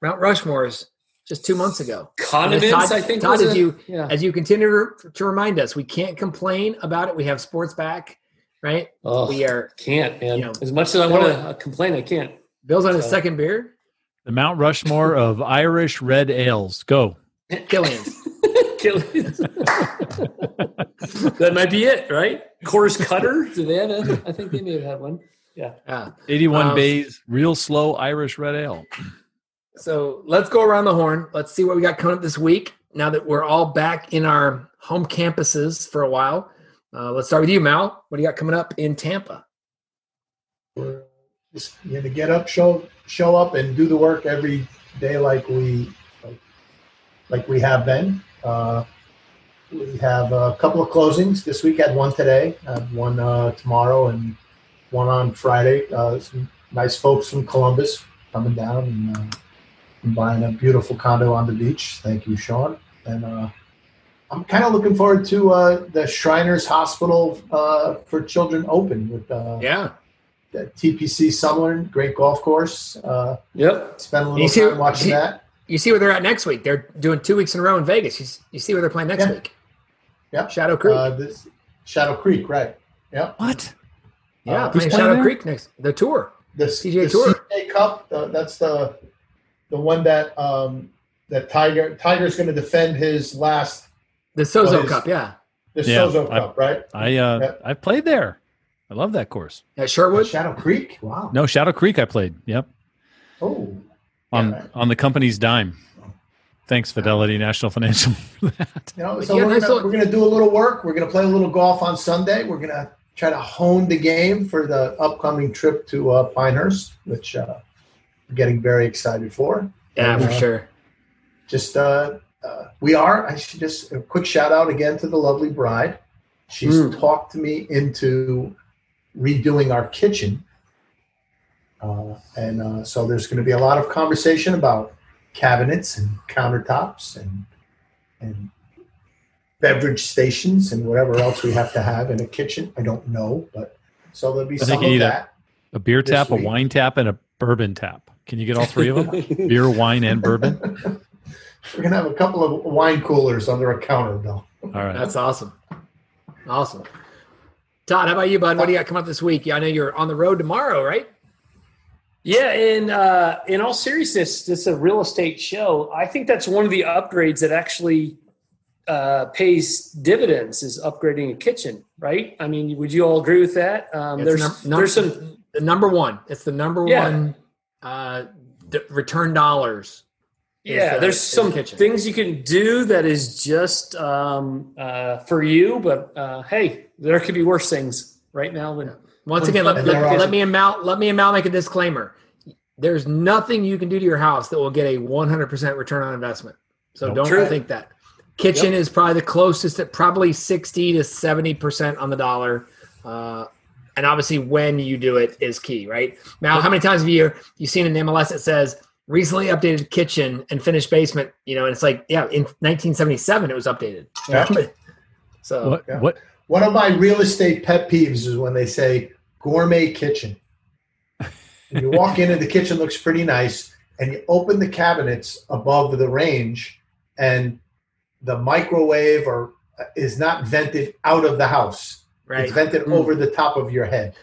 Mount Rushmore's just two months ago. Condiments, Todd, I think. Todd, was as a- you yeah. as you continue to, to remind us, we can't complain about it. We have sports back, right? Oh, We are. can't, man. you know, as much as I want to complain, I can't. Bill's on his second beer. The Mount Rushmore of Irish red ales. Go. Killian's. *laughs* Killians. *laughs* that might be it, right? Course Cutter. *laughs* Do they have a? I think they may have had one. Yeah. Yeah. 81 Um, bays, real slow Irish red ale. So let's go around the horn. Let's see what we got coming up this week. Now that we're all back in our home campuses for a while, uh, let's start with you, Mal. What do you got coming up in Tampa? We're just going to get up, show show up, and do the work every day like we like, like we have been. Uh, we have a couple of closings this week. Had one today, I have one uh, tomorrow, and one on Friday. Uh, some nice folks from Columbus coming down and, uh, and buying a beautiful condo on the beach. Thank you, Sean. And uh, I'm kind of looking forward to uh, the Shriners Hospital uh, for Children Open with uh, Yeah. the TPC Summerlin, great golf course. Uh, Yep. spent a little see- time watching you- that. You see where they're at next week. They're doing two weeks in a row in Vegas. You, you see where they're playing next Yeah. week. Yep. Shadow Creek. Uh, this Shadow Creek, right? Yep. What? Yeah, uh, playing playing Shadow there? Creek next. The tour. The, CJ the Tour. CJ Cup. Uh, that's the the one that um, that Tiger Tiger's going to defend his last The Zozo What is- Cup. Yeah, the Yeah, Zozo I- Cup, right? I uh, Yep. I've played there. I love that course. at Sherwood. Shadow Creek. Wow. No, Shadow Creek. I played. Yep, Oh. on Yeah. on the company's dime. Thanks, Fidelity National Financial, *laughs* for that. You know, so Yeah, we're, gonna, little- we're gonna do a little work. We're gonna play a little golf on Sunday. We're gonna try to hone the game for the upcoming trip to uh, Pinehurst, which uh, we're getting very excited for. Yeah, for Uh, sure. Just uh, uh, we are. I should just a quick shout out again to the lovely bride. She's Mm. talked to me into redoing our kitchen, uh, and uh, so there's going to be a lot of conversation about cabinets and countertops and and beverage stations and whatever else we have to have in a kitchen. I don't know, but so there'll be I think some you of need a- that. A beer This tap, a wine tap, and a bourbon tap. Can you get all three of them? *laughs* Beer, wine, and bourbon. *laughs* We're gonna have a couple of wine coolers under a counter, Bill. All right. That's awesome. Awesome. Todd, how about you, bud? What do you got coming up this week? Yeah, I know you're on the road tomorrow, right? Yeah, in uh, in all seriousness, this is a real estate show. I think that's one of the upgrades that actually uh, pays dividends is upgrading a kitchen, right? I mean, would you all agree with that? Um, there's num- num- there's some the number one. It's the number Yeah. one uh, d- return dollars. yeah the- there's is the some things you can do that is just um, uh, for you, but uh, hey, there could be worse things right now than Once again, let, let, let me Mal let me Mal make a disclaimer. There's nothing you can do to your house that will get a 100% return on investment. So Nope. don't True. think that. Kitchen is probably the closest at probably 60 to 70% on the dollar. Uh, and obviously when you do it is key, right? Now, how many times have you you seen an MLS that says recently updated kitchen and finished basement, you know, and it's like, yeah, in 1977 it was updated. Yeah. *laughs* so What? yeah. What? One of my real estate pet peeves is when they say gourmet kitchen. And you walk in and the kitchen looks pretty nice, and you open the cabinets above the range, and the microwave or uh, is not vented out of the house. right. It's vented Mm. over the top of your head.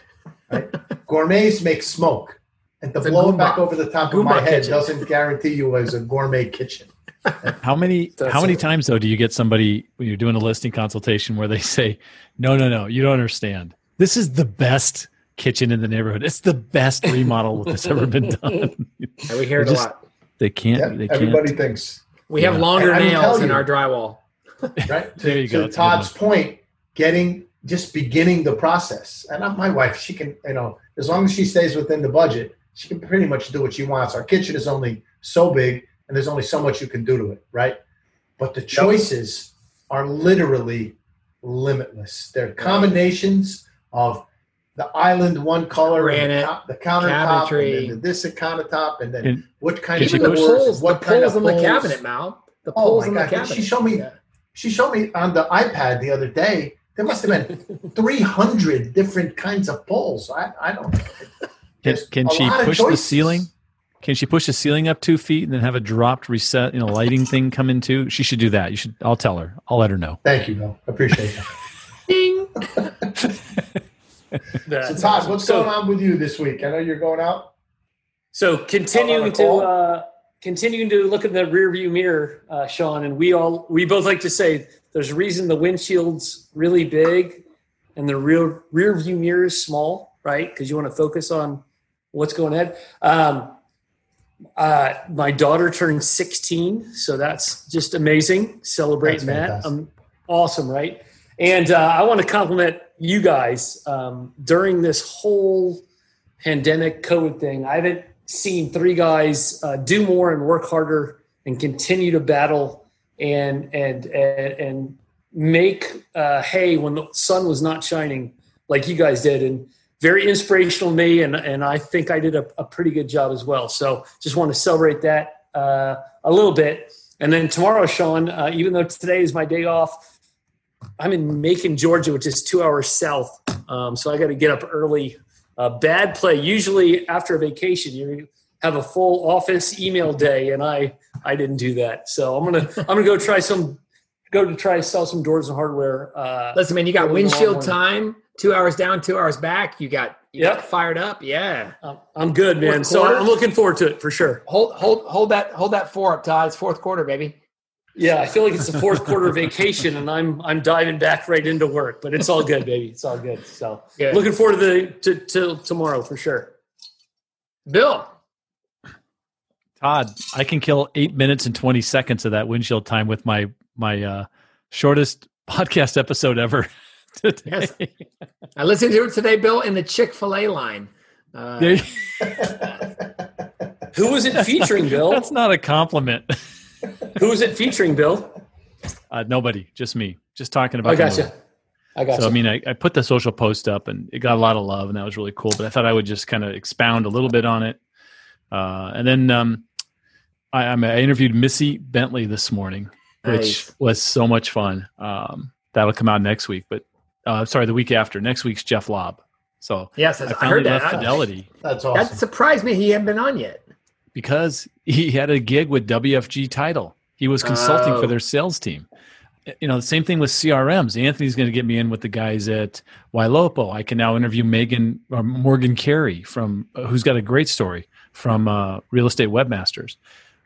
Right? *laughs* Gourmets make smoke, and to It's blow it back over the top of my head kitchen. doesn't guarantee you as a gourmet kitchen. *laughs* How many? That's how many it. times though do you get somebody when you're doing a listing consultation where they say, "No, no, no, you don't understand. This is the best kitchen in the neighborhood. It's the best remodel that's ever been *laughs* done." Yeah, we hear it Just- a lot. they can't. Yeah, they can't. everybody thinks. We have longer And nails tell in you- our drywall. right? *laughs* To, There you to go. That's a good Todd's point, getting just beginning the process. And I'm- my wife, she can, you know, as long as she stays within the budget, she can pretty much do what she wants. Our kitchen is only so big, and there's only so much you can do to it, right? But the choices are literally limitless. They're combinations of the island one color, and Granite, the, co- the countertop, cabinetry. and then the, this countertop, and then And what kind of she the doors, poles, what the kind poles of in the cabinet, Mal. The Oh poles my in the God, did cabinet. she showed me- Yeah. she showed me on the iPad the other day. There must have been *laughs* 300 different kinds of poles. I, I don't. Can, can she push the ceiling? Can she push the ceiling up two feet and then have a dropped reset, you know, lighting thing come in too? She should do that. You should. I'll tell her. I'll let her know. Thank you, Bill. Appreciate that. Ding. *laughs* so, Todd, what's So- going on with you this week? I know you're going out. So continuing to uh, continuing to look in the rearview mirror, uh, Sean, and we all we both like to say there's a reason the windshield's really big and the rear rear view mirror is small, right? Because you want to focus on what's going ahead. Um, uh, my daughter turned 16, so that's just amazing. Celebrating That's that, um, awesome, right? And uh, I want to compliment you guys um, during this whole pandemic COVID thing. I haven't seen three guys uh, do more and work harder and continue to battle and and and, and make uh, hay when the sun was not shining like you guys did. And very inspirational to me and and I think I did a, a pretty good job as well. So just want to celebrate that uh, a little bit. And then tomorrow Sean uh, even though today is my day off I'm in Macon Georgia which is two hours south um, so I got to get up early uh, bad play. Usually after a vacation, you have a full office email day, and I I didn't do that. So I'm gonna *laughs* I'm gonna go try some go to try to sell some doors and hardware. Uh, Listen, man, you got Early in the windshield time, two hours down, two hours back. You got you Yep. got fired up. Yeah. I'm- I'm good, man. So? I'm looking forward to it for sure. Hold hold hold that hold that four up, Todd. It's fourth quarter, baby. Yeah, I feel like it's the fourth quarter vacation, and I'm I'm diving back right into work. But it's all good, baby. It's all good. So Good. looking forward to the to, to tomorrow for sure. Bill. Todd, I can kill eight minutes and twenty seconds of that windshield time with my my uh, shortest podcast episode ever. *laughs* Today. Yes. I listened to it today, Bill, in the Chick Fil A line. Uh, Who was it featuring, Bill? *laughs* That's not a compliment. Who was it featuring, Bill? Uh, nobody, just me, just talking about. I the gotcha. movie. I got So I mean, I, I put the social post up, and it got a lot of love, and that was really cool. But I thought I would just kind of expound a little bit on it, uh, and then um, I, I'm- interviewed Missy Bentley this morning, which was so much fun. Um, that'll come out next week, but uh, sorry, the week after. Next week's Jeff Lobb. So yes, I I, heard that. Fidelity That's That surprised me. He hadn't been on yet. Because he had a gig with WFG Title. He was consulting Oh. for their sales team. You know, the same thing with CRMs. Anthony's going to get me in with the guys at Ylopo. I can now interview Megan or Morgan Carey from uh, who's got a great story from uh, Real Estate Webmasters.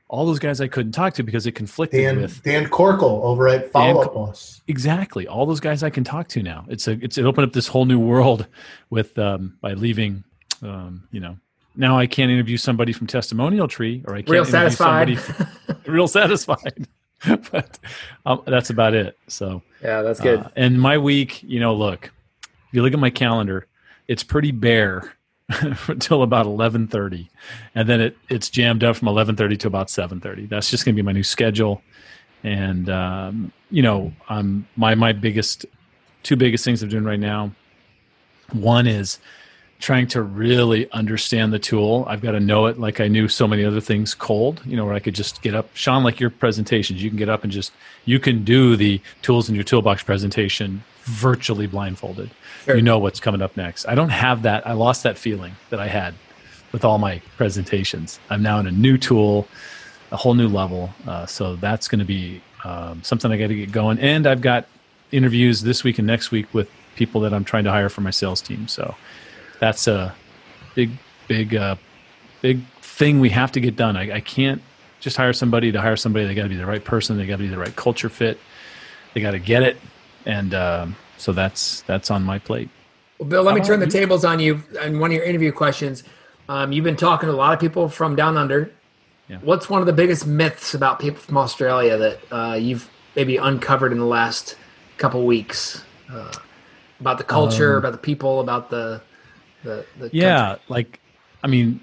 All those guys I couldn't talk to because it conflicted Dan with Dan Corkill over at Follow Up Boss. exactly all those guys I can talk to now. It's a it's it opened up this whole new world with um, by leaving. Um, you know, now I can't interview somebody from Testimonial Tree, or I can't Real interview satisfied. somebody *laughs* real satisfied. *laughs* but um, that's about it. So yeah, that's good. uh, and my week, you know, look, if you look at my calendar, it's pretty bare *laughs* until about eleven thirty, and then it it's jammed up from eleven thirty to about seven thirty. That's just going to be my new schedule, and um, you know, I'm my my biggest two biggest things I'm doing right now. One is trying to really understand the tool. I've got to know it like I knew so many other things cold, you know, where I could just get up. Sean, like your presentations, you can get up and just, you can do the tools in your toolbox presentation virtually blindfolded. Sure. You know what's coming up next. I don't have that. I lost that feeling that I had with all my presentations. I'm now in a new tool, a whole new level. Uh, so that's going to be um, something I got to get going. And I've got interviews this week and next week with people that I'm trying to hire for my sales team. So that's a big, big, uh, big thing we have to get done. I, I can't just hire somebody to hire somebody. They got to be the right person. They got to be the right culture fit. They got to get it. And um, so that's that's on my plate. Well, Bill, let me How turn the you? tables on you. And one of your interview questions, um, you've been talking to a lot of people from down under. Yeah. What's one of the biggest myths about people from Australia that uh, you've maybe uncovered in the last couple weeks uh, about the culture, Um, about the people, about the the, the Yeah, like I mean,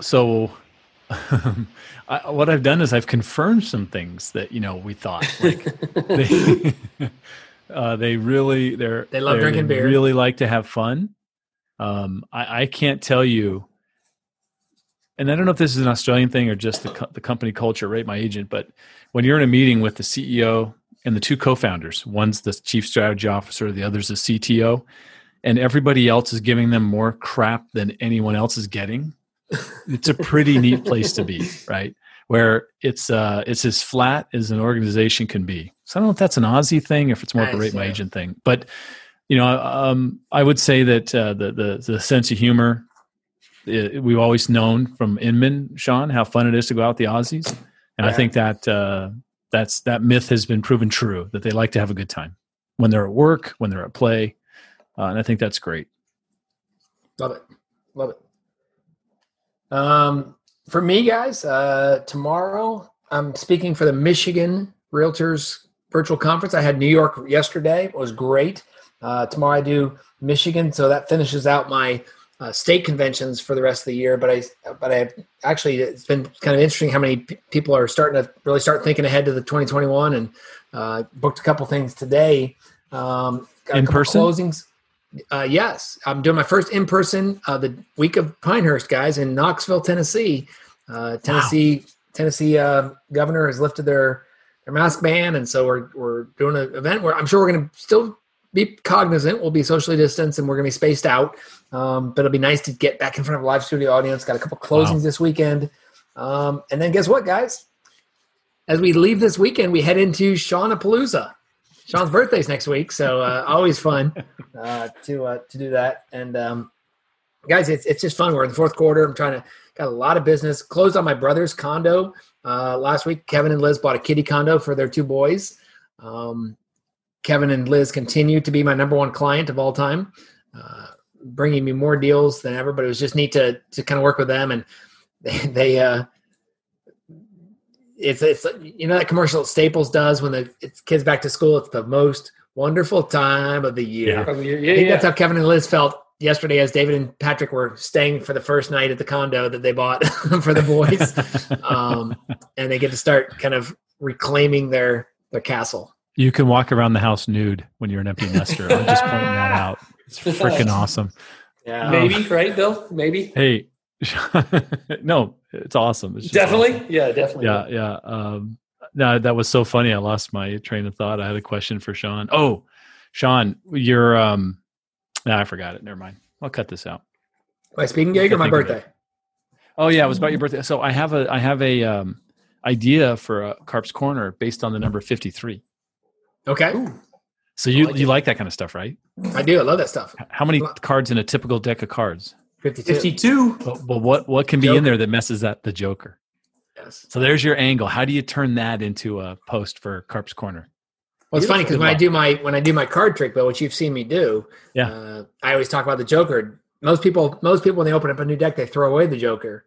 so *laughs* I, what I've done is I've confirmed some things that you know we thought like *laughs* they, *laughs* uh, they really they're They love they're- drinking beer. Really like to have fun. Um, I, I can't tell you, and I don't know if this is an Australian thing or just the co- the company culture. RateMyAgent, but when you're in a meeting with the CEO and the two co-founders, one's the chief strategy officer, the other's the CTO and everybody else is giving them more crap than anyone else is getting it's a pretty neat place to be *laughs* right? Where it's uh it's as flat as an organization can be. So i don't know if that's an aussie thing or if it's more of a RateMyAgent thing but you know um i would say that uh, the the the sense of humor uh, we've always known from inman sean how fun it is to go out with the aussies. And i think that uh that's that myth has been proven true that they like to have a good time. When they're at work when they're at play uh, and I think that's great. Love it. Love it. Um, for me, guys, uh, tomorrow I'm speaking for the Michigan Realtors virtual conference. I had New York yesterday. It was great. Uh, tomorrow I do Michigan, so that finishes out my uh, state conventions for the rest of the year. But I, but I actually it's been kind of interesting how many p- people are starting to really start thinking ahead to the 2021, and uh, booked a couple things today. Um, In person? closings. Uh, yes, I'm doing my first in person uh, the week of Pinehurst, guys, in Knoxville, Tennessee. Uh, Tennessee, Tennessee uh, governor has lifted their their mask ban, and so we're we're doing an event where I'm sure we're going to still be cognizant. We'll be socially distanced and we're going to be spaced out. Um, but it'll be nice to get back in front of a live studio audience. Got a couple closings Wow. this weekend, um, and then guess what, guys? as we leave this weekend, we head into Shawnapalooza. Sean's birthday's next week, so uh, always fun *laughs* uh, to uh, to do that. And um, guys, it's it's just fun. We're in the fourth quarter. I'm trying to got a lot of business. Closed on my brother's condo uh, last week. Kevin and Liz bought a kitty condo for their two boys. Um, Kevin and Liz continue to be my number one client of all time, uh, bringing me more deals than ever. But it was just neat to to kind of work with them, and *laughs* they, they uh, it's it's you know that commercial Staples does when the it's kids back to school. It's the most wonderful time of the year. Yeah. From your- I think yeah. that's how Kevin and Liz felt yesterday as David and Patrick were staying for the first night at the condo that they bought *laughs* for the boys. *laughs* um, and they get to start kind of reclaiming their their castle. You can walk around the house nude when you're an empty nester. I'm just pointing that *laughs* out. It's freaking awesome. Yeah. Maybe, right, Bill? Maybe. Hey, *laughs* no, it's awesome. It's Definitely. awesome. Yeah, definitely. Yeah, yeah. Um, no, that was so funny. I lost my train of thought. I had a question for Sean. Oh, Sean, you're um, no, I forgot it. Never mind. I'll cut this out. My speaking gig or my Think of it. birthday? Oh yeah, it was about your birthday. So I have a I have a um, idea for a Carp's Corner based on the number fifty three. Okay. So you like you it. like that kind of stuff, right? I do. I love that stuff. How many cards in a typical deck of cards? 52. 52. But, but what what can be in there that messes up the Joker? Yes. So there's your angle. How do you turn that into a post for Carp's Corner? Well, it's funny because when I do my when I do my card trick, Bill, which you've seen me do, Yeah. uh, I always talk about the Joker. Most people, most people, when they open up a new deck, they throw away the Joker,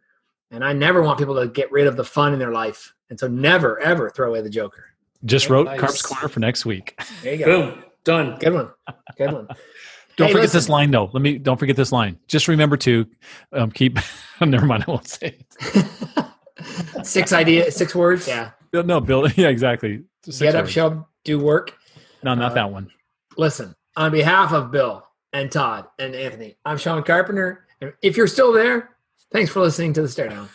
and I never want people to get rid of the fun in their life, and so never ever throw away the Joker. Just Yeah, wrote nice. Carp's Corner for next week. There you go. Boom. Done. Good one. Good one. *laughs* Don't Hey, forget this line though. Let me don't forget this line. Just remember to um, keep. *laughs* never mind. I won't say. It. *laughs* six idea, six words. Yeah. No, Bill. *laughs* Yeah, exactly. Six Get up, show, do work. No, not uh, that one. Listen, on behalf of Bill and Todd and Anthony, I'm Sean Carpenter. If you're still there, thanks for listening to the Stare Down.